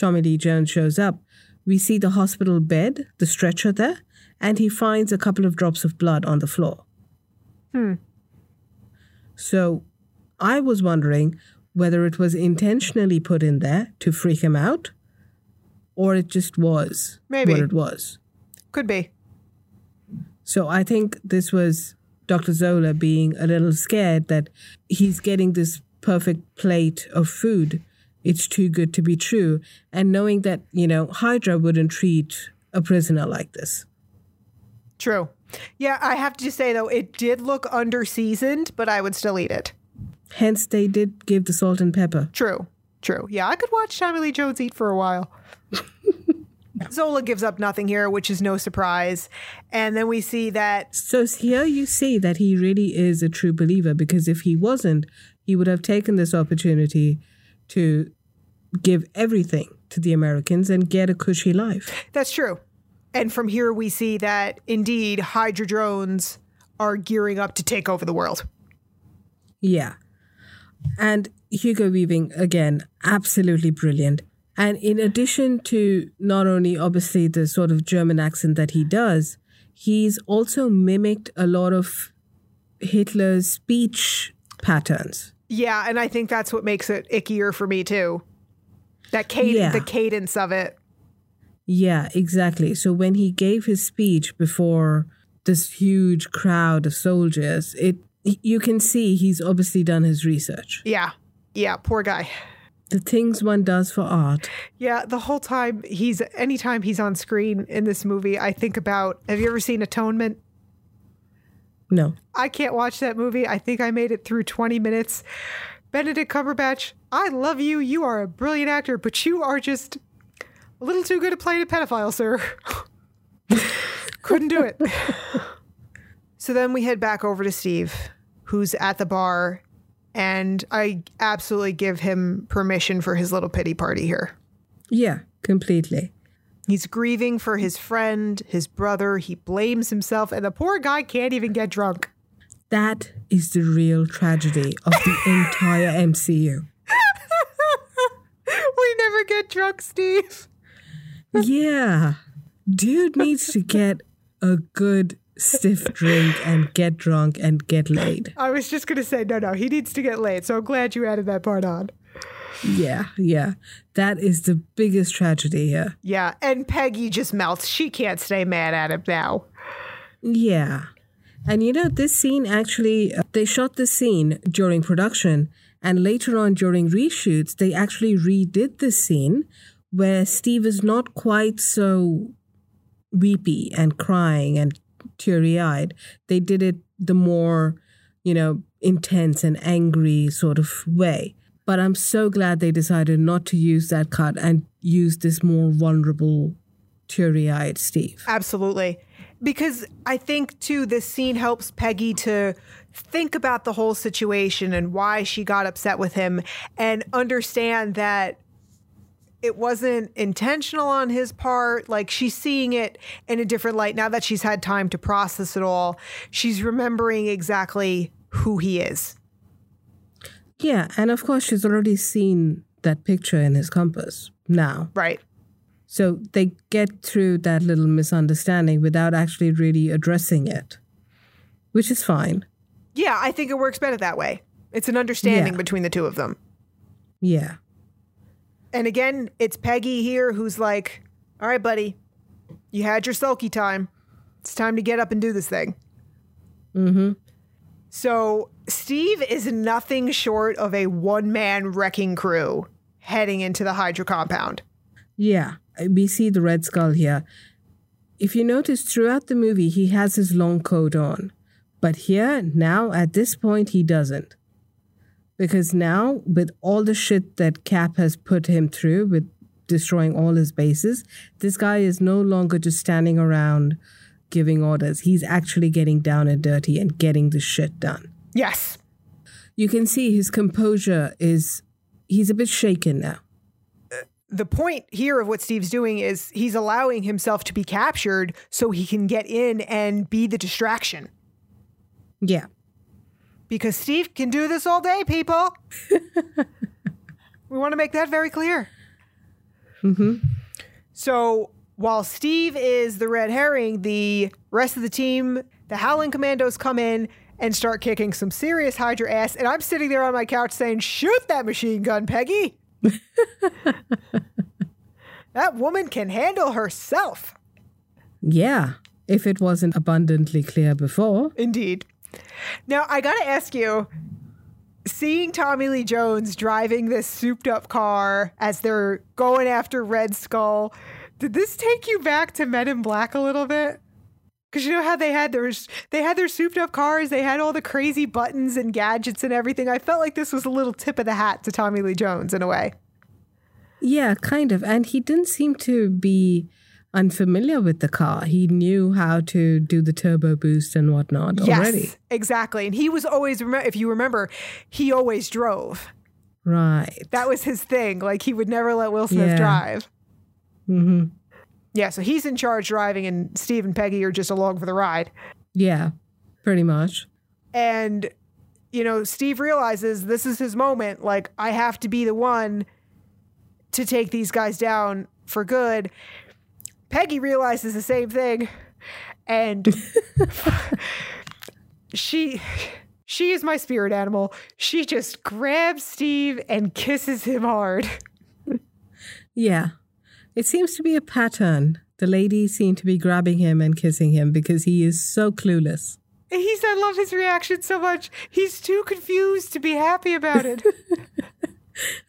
Tommy Lee Jones shows up, we see the hospital bed, the stretcher there, and he finds a couple of drops of blood on the floor. Hmm. So I was wondering whether it was intentionally put in there to freak him out or it just was Maybe. what it was. Could be. So I think this was Dr. Zola being a little scared that he's getting this perfect plate of food. It's too good to be true. And knowing that, you know, Hydra wouldn't treat a prisoner like this. True. Yeah, I have to say though, it did look under seasoned, but I would still eat it. Hence, they did give the salt and pepper. True. True. Yeah, I could watch Tommy Lee Jones eat for a while. Zola gives up nothing here, which is no surprise. And then we see that So here you see that he really is a true believer because if he wasn't, he would have taken this opportunity to give everything to the Americans and get a cushy life. that's true. And from here we see that indeed Hydra drones are gearing up to take over the world. Yeah. And Hugo Weaving, again, absolutely brilliant. And in addition to not only obviously the sort of German accent that he does, he's also mimicked a lot of Hitler's speech patterns. Yeah, and I think that's what makes it ickier for me too. That cadence, Yeah. the cadence of it. Yeah, exactly. So when he gave his speech before this huge crowd of soldiers, it you can see he's obviously done his research. Yeah. Yeah, poor guy. The things one does for art. Yeah, the whole time he's anytime he's on screen in this movie, I think about have you ever seen Atonement? No. I can't watch that movie. I think I made it through 20 minutes. Benedict Cumberbatch, I love you. You are a brilliant actor, but you are just a little too good at playing a pedophile, sir. Couldn't do it. so then we head back over to Steve, who's at the bar, and I absolutely give him permission for his little pity party here. Yeah, completely. He's grieving for his friend, his brother. He blames himself, and the poor guy can't even get drunk. That is the real tragedy of the entire MCU. we never get drunk, Steve. Yeah. Dude needs to get a good stiff drink and get drunk and get laid. I was just going to say, no, no, he needs to get laid. So I'm glad you added that part on. Yeah, yeah. That is the biggest tragedy here. Yeah. And Peggy just melts. She can't stay mad at him now. Yeah. And you know, this scene actually, uh, they shot this scene during production, and later on during reshoots, they actually redid this scene where Steve is not quite so weepy and crying and teary eyed. They did it the more, you know, intense and angry sort of way. But I'm so glad they decided not to use that cut and use this more vulnerable, teary eyed Steve. Absolutely. Because I think, too, this scene helps Peggy to think about the whole situation and why she got upset with him and understand that it wasn't intentional on his part. Like she's seeing it in a different light now that she's had time to process it all. She's remembering exactly who he is. Yeah, and of course, she's already seen that picture in his compass now. Right. So they get through that little misunderstanding without actually really addressing it, which is fine. Yeah, I think it works better that way. It's an understanding Yeah. between the two of them. Yeah. And again, it's Peggy here who's like, all right, buddy, you had your sulky time. It's time to get up and do this thing. Mm-hmm. So Steve is nothing short of a one man wrecking crew heading into the Hydra compound. Yeah. We see the Red Skull here. If you notice throughout the movie, he has his long coat on. But here, now, at this point, he doesn't. Because now, with all the shit that Cap has put him through, with destroying all his bases, this guy is no longer just standing around giving orders. He's actually getting down and dirty and getting the shit done. Yes. You can see his composure is, he's a bit shaken now. The point here of what Steve's doing is he's allowing himself to be captured so he can get in and be the distraction. Yeah. Because Steve can do this all day, people. we want to make that very clear. Mm-hmm. So while Steve is the red herring, the rest of the team, the Howling Commandos, come in and start kicking some serious Hydra ass. And I'm sitting there on my couch saying, Shoot that machine gun, Peggy. that woman can handle herself. Yeah. If it wasn't abundantly clear before. Indeed. Now, I got to ask you seeing Tommy Lee Jones driving this souped up car as they're going after Red Skull, did this take you back to Men in Black a little bit? Because you know how they had their they had their souped up cars, they had all the crazy buttons and gadgets and everything. I felt like this was a little tip of the hat to Tommy Lee Jones in a way. Yeah, kind of. And he didn't seem to be unfamiliar with the car. He knew how to do the turbo boost and whatnot already. Yes, exactly. And he was always, if you remember, he always drove. Right. That was his thing. Like he would never let Will Smith Yeah. drive. hmm Yeah, so he's in charge driving, and Steve and Peggy are just along for the ride. Yeah, pretty much. And, you know, Steve realizes this is his moment. Like, I have to be the one to take these guys down for good. Peggy realizes the same thing. And she. She is my spirit animal. She just grabs Steve and kisses him hard. Yeah. It seems to be a pattern the ladies seem to be grabbing him and kissing him because he is so clueless. He's, I love his reaction so much. He's too confused to be happy about it.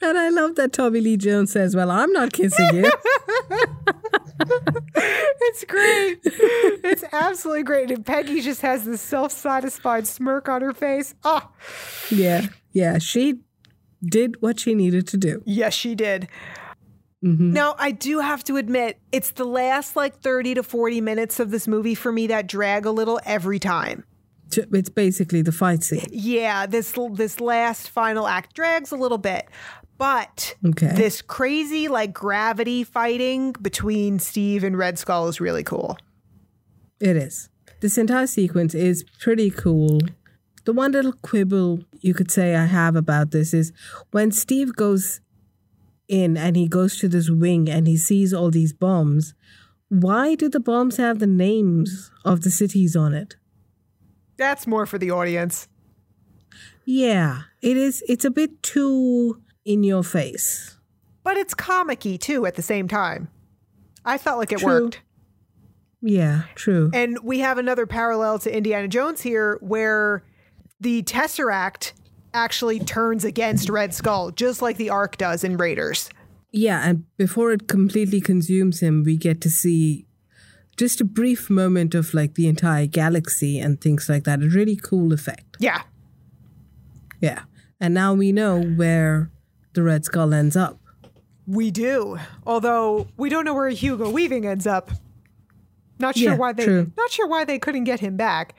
And I love that Tommy Lee Jones says, Well, I'm not kissing you. it's great. It's absolutely great. And Peggy just has this self satisfied smirk on her face. Ah, yeah. Yeah. She did what she needed to do. yes, she did. Mm-hmm. Now, I do have to admit, it's the last like 30 to 40 minutes of this movie for me that drag a little every time. It's basically the fight scene. Yeah, this this last final act drags a little bit. But Okay. this crazy like gravity fighting between Steve and Red Skull is really cool. It is. This entire sequence is pretty cool. The one little quibble you could say I have about this is when Steve goes in and he goes to this wing and he sees all these bombs, why do the bombs have the names of the cities on it? That's more for the audience. Yeah, it is. It's a bit too in your face. But it's comic-y too at the same time. I felt like it True. worked. Yeah, true. And we have another parallel to Indiana Jones here where the Tesseract actually turns against Red Skull, just like the Ark does in Raiders. Yeah, and before it completely consumes him, we get to see just a brief moment of like the entire galaxy and things like that. A really cool effect. Yeah. Yeah. And now we know where the Red Skull ends up. We do. Although we don't know where Hugo Weaving ends up. Not sure Yeah, why they true. not sure why they couldn't get him back.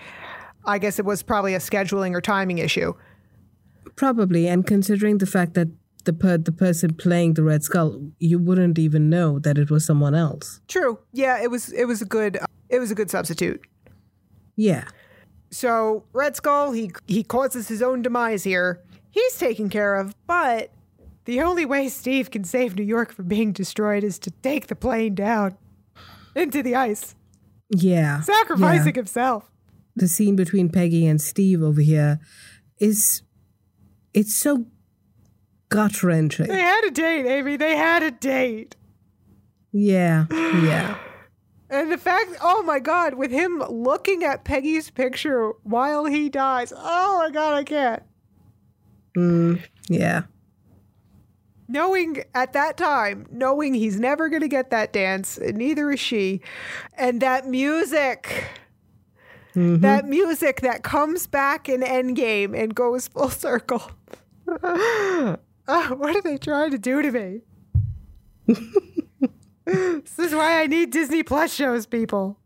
I guess it was probably a scheduling or timing issue. Probably, and considering the fact that the per- the person playing the Red Skull, you wouldn't even know that it was someone else. True. Yeah, it was it was a good it was a good substitute. Yeah. So Red Skull, he he causes his own demise here. He's taken care of, but the only way Steve can save New York from being destroyed is to take the plane down into the ice, Yeah. sacrificing Yeah. himself. The scene between Peggy and Steve over here is it's so gut wrenching. They had a date, Amy. They had a date. Yeah. Yeah. And the fact, oh my God, with him looking at Peggy's picture while he dies. Oh my God, I can't. Mm, yeah. Knowing at that time, knowing he's never going to get that dance, and neither is she. And that music, that music that comes back in Endgame and goes full circle. Oh, what are they trying to do to me? this is why I need Disney Plus shows, people.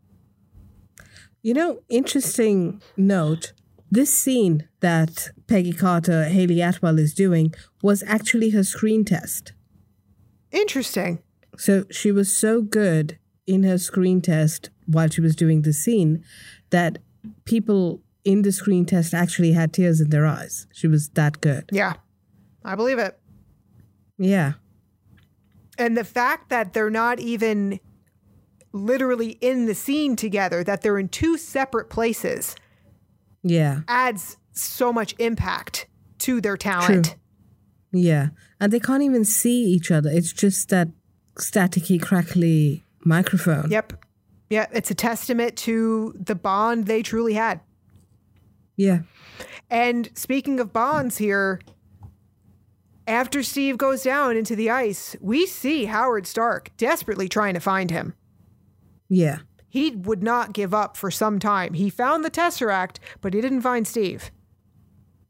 You know, interesting note. This scene that Peggy Carter, Hayley Atwell is doing was actually her screen test. Interesting. So she was so good in her screen test while she was doing the scene that people in the screen test actually had tears in their eyes. She was that good. Yeah, I believe it. Yeah. And the fact that they're not even literally in the scene together, that they're in two separate places, Yeah. adds so much impact to their talent. True. Yeah. And they can't even see each other. It's just that staticky, crackly microphone. Yep. Yeah, it's a testament to the bond they truly had. Yeah. And speaking of bonds here, after Steve goes down into the ice, we see Howard Stark desperately trying to find him. Yeah. He would not give up for some time. He found the Tesseract, but he didn't find Steve.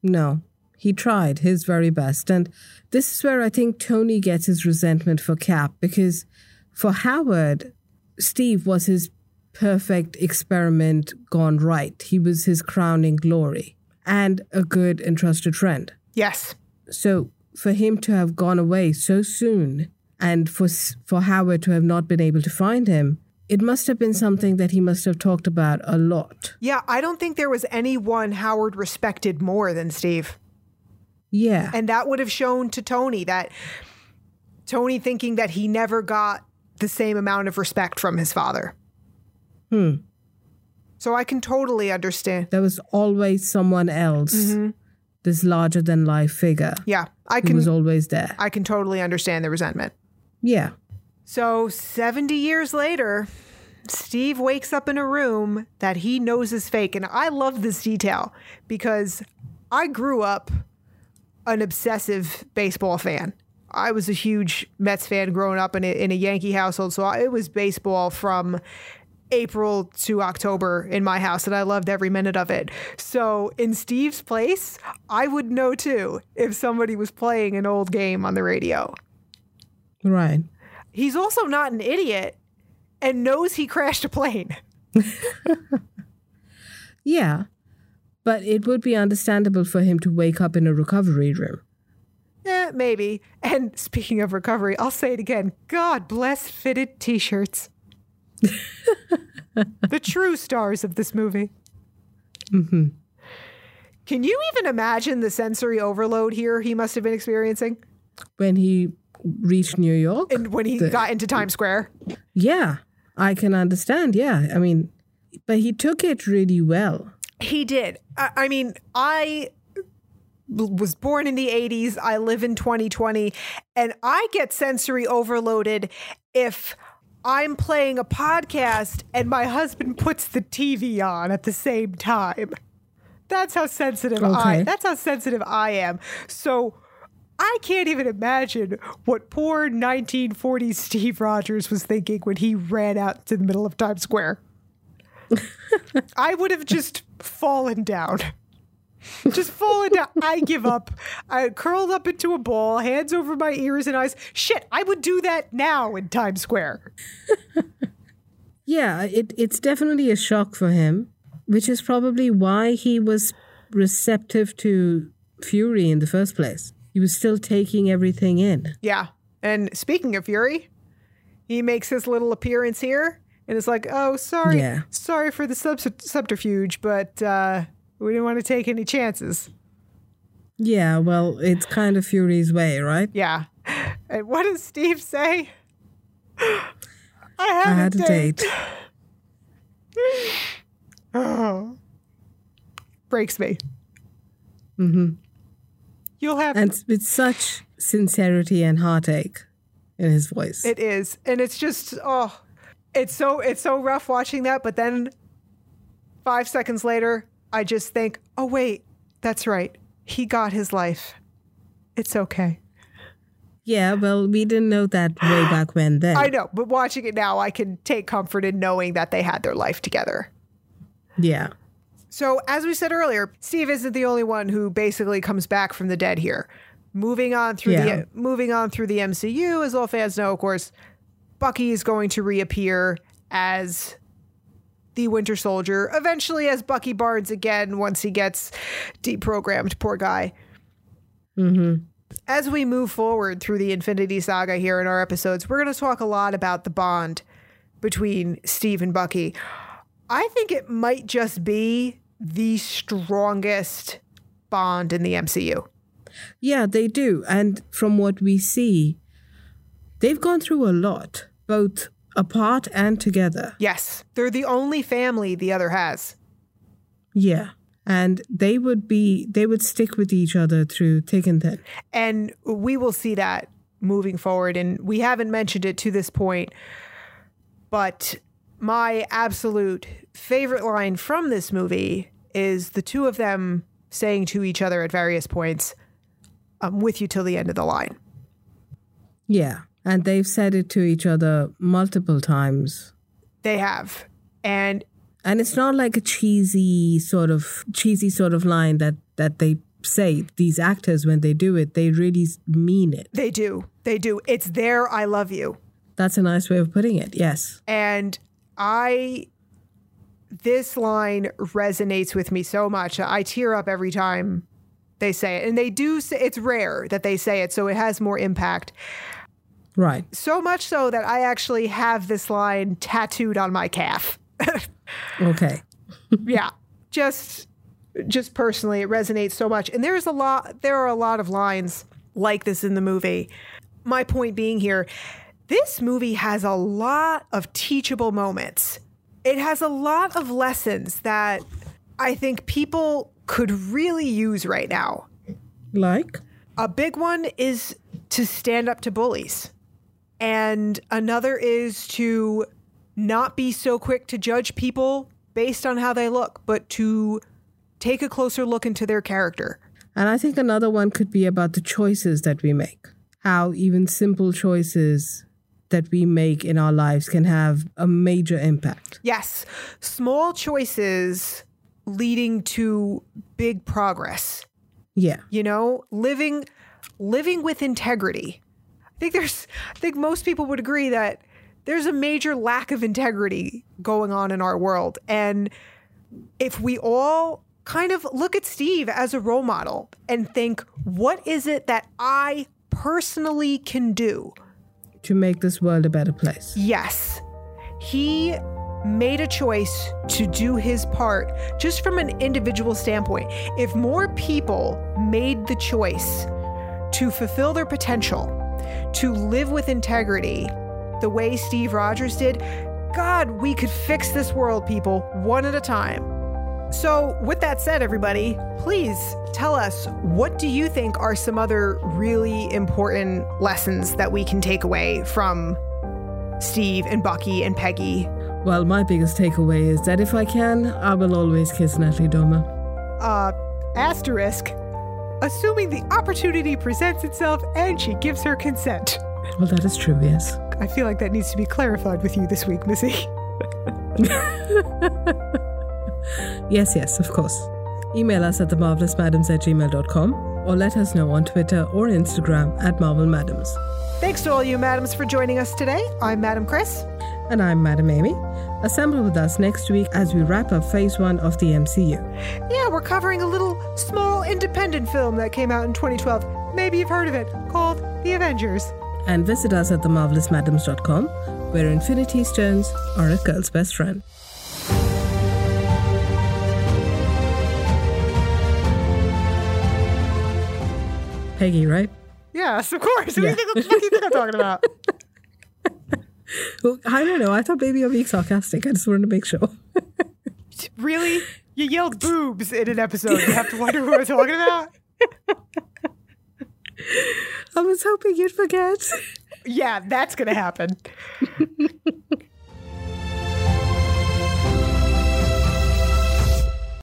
No. He tried his very best. And this is where I think Tony gets his resentment for Cap because for Howard, Steve was his perfect experiment gone right. He was his crowning glory and a good and trusted friend. Yes. So for him to have gone away so soon and for for Howard to have not been able to find him, it must have been something that he must have talked about a lot. Yeah, I don't think there was anyone Howard respected more than Steve. Yeah. And that would have shown to Tony that Tony thinking that he never got the same amount of respect from his father. Hmm. So I can totally understand. There was always someone else, this larger than life figure, Yeah, I can was always there. I can totally understand the resentment. Yeah. So 70 years later, Steve wakes up in a room that he knows is fake. And I love this detail because I grew up an obsessive baseball fan. I was a huge Mets fan growing up in a, in a Yankee household. So it was baseball from April to October in my house, and I loved every minute of it. So in Steve's place, I would know too if somebody was playing an old game on the radio. Right. He's also not an idiot and knows he crashed a plane. Yeah. But it would be understandable for him to wake up in a recovery room. Eh, maybe. And speaking of recovery, I'll say it again. God bless fitted t shirts. the true stars of this movie. Mm-hmm. Can you even imagine the sensory overload here he must have been experiencing? When he reached New York? And when he The- got into Times Square? yeah. I can understand. Yeah. I mean, but he took it really well. He did. I, I mean, I was born in the 80s. I live in 2020, and I get sensory overloaded if I'm playing a podcast and my husband puts the TV on at the same time. That's how sensitive I that's how sensitive I am. So I can't even imagine what poor 1940s Steve Rogers was thinking when he ran out to the middle of Times Square. I would have just fallen down. Just fallen down. I give up. I curled up into a ball, hands over my ears and eyes. Shit, I would do that now in Times Square. Yeah, it, it's definitely a shock for him, which is probably why he was receptive to Fury in the first place. He was still taking everything in. Yeah. And speaking of Fury, he makes his little appearance here and it's like, oh, sorry. Yeah. Sorry for the sub- subterfuge, but uh, we didn't want to take any chances. Yeah, well, it's kind of Fury's way, right? Yeah. And what does Steve say? I I had, a date. Oh. Breaks me. Mm-hmm. You'll have And with such sincerity and heartache in his voice. It is, and it's just oh, it's so it's so rough watching that. But then five seconds later, I just think, oh wait, that's right. He got his life. It's okay. yeah, well, we didn't know that way back when then. I know, but watching it now, I can take comfort in knowing that they had their life together. yeah. So, as we said earlier, Steve isn't the only one who basically comes back from the dead here. Moving on through Yeah. the moving on through the MCU, as all fans know, of course, Bucky is going to reappear as the Winter Soldier, eventually as Bucky Barnes again once he gets deprogrammed. Poor guy. Mm-hmm. As we move forward through the Infinity Saga here in our episodes, we're going to talk a lot about the bond between Steve and Bucky. I think it might just be the strongest bond in the MCU. Yeah, they do. And from what we see, they've gone through a lot, both apart and together. Yes, they're the only family the other has. Yeah. And they would be, they would stick with each other through thick and thin. And we will see that moving forward. And we haven't mentioned it to this point, but my absolute favorite line from this movie is the two of them saying to each other at various points, I'm with you till the end of the line. Yeah. And they've said it to each other multiple times. They have. And And it's not like a cheesy sort of cheesy sort of line that that they say these actors when they do it, they really mean it. they do. They do. It's their I love you. That's a nice way of putting it. Yes. And I, this line resonates with me so much. I tear up every time they say it. And they do say it's rare that they say it, so it has more impact. Right. So much so that I actually have this line tattooed on my calf. Okay. yeah. Just just personally it resonates so much. And there's a lot there are a lot of lines like this in the movie. My point being here, this movie has a lot of teachable moments. It has a lot of lessons that I think people could really use right now. Like? A big one is to stand up to bullies. And another is to not be so quick to judge people based on how they look, but to take a closer look into their character. And I think another one could be about the choices that we make. How even simple choices that we make in our lives can have a major impact. Yes, small choices leading to big progress. Yeah. You know, living living with integrity. I think there's I think most people would agree that there's a major lack of integrity going on in our world and if we all kind of look at Steve as a role model and think what is it that I personally can do to make this world a better place. Yes. He made a choice to do his part just from an individual standpoint. If more people made the choice to fulfill their potential, to live with integrity, the way Steve Rogers did, God, we could fix this world, people, one at a time. So, with that said, everybody, please tell us what do you think are some other really important lessons that we can take away from Steve and Bucky and Peggy? Well, my biggest takeaway is that if I can, I will always kiss Natalie Dormer. Uh, asterisk, assuming the opportunity presents itself and she gives her consent. Well, that is true, yes. I feel like that needs to be clarified with you this week, Missy. yes, yes, of course. Email us at themarvelousmadames at gmail.com or let us know on Twitter or Instagram at marvelmadams. Thanks to all you madams for joining us today. I'm Madam Kris. And I'm Madam Amy. Assemble with us next week as we wrap up phase one of the MCU. Yeah, we're covering a little small independent film that came out in 2012. Maybe you've heard of it, called The Avengers. And visit us at themarvelousmadames.com, where Infinity Stones are a girl's best friend. Peggy, right? Yes, of course. Yeah. What, do you think I'm talking about? well, I don't know. I thought maybe you're being sarcastic. I just wanted to make sure. really? You yelled boobs in an episode. You have to wonder who I'm talking about? I was hoping you'd forget. Yeah, that's going to happen.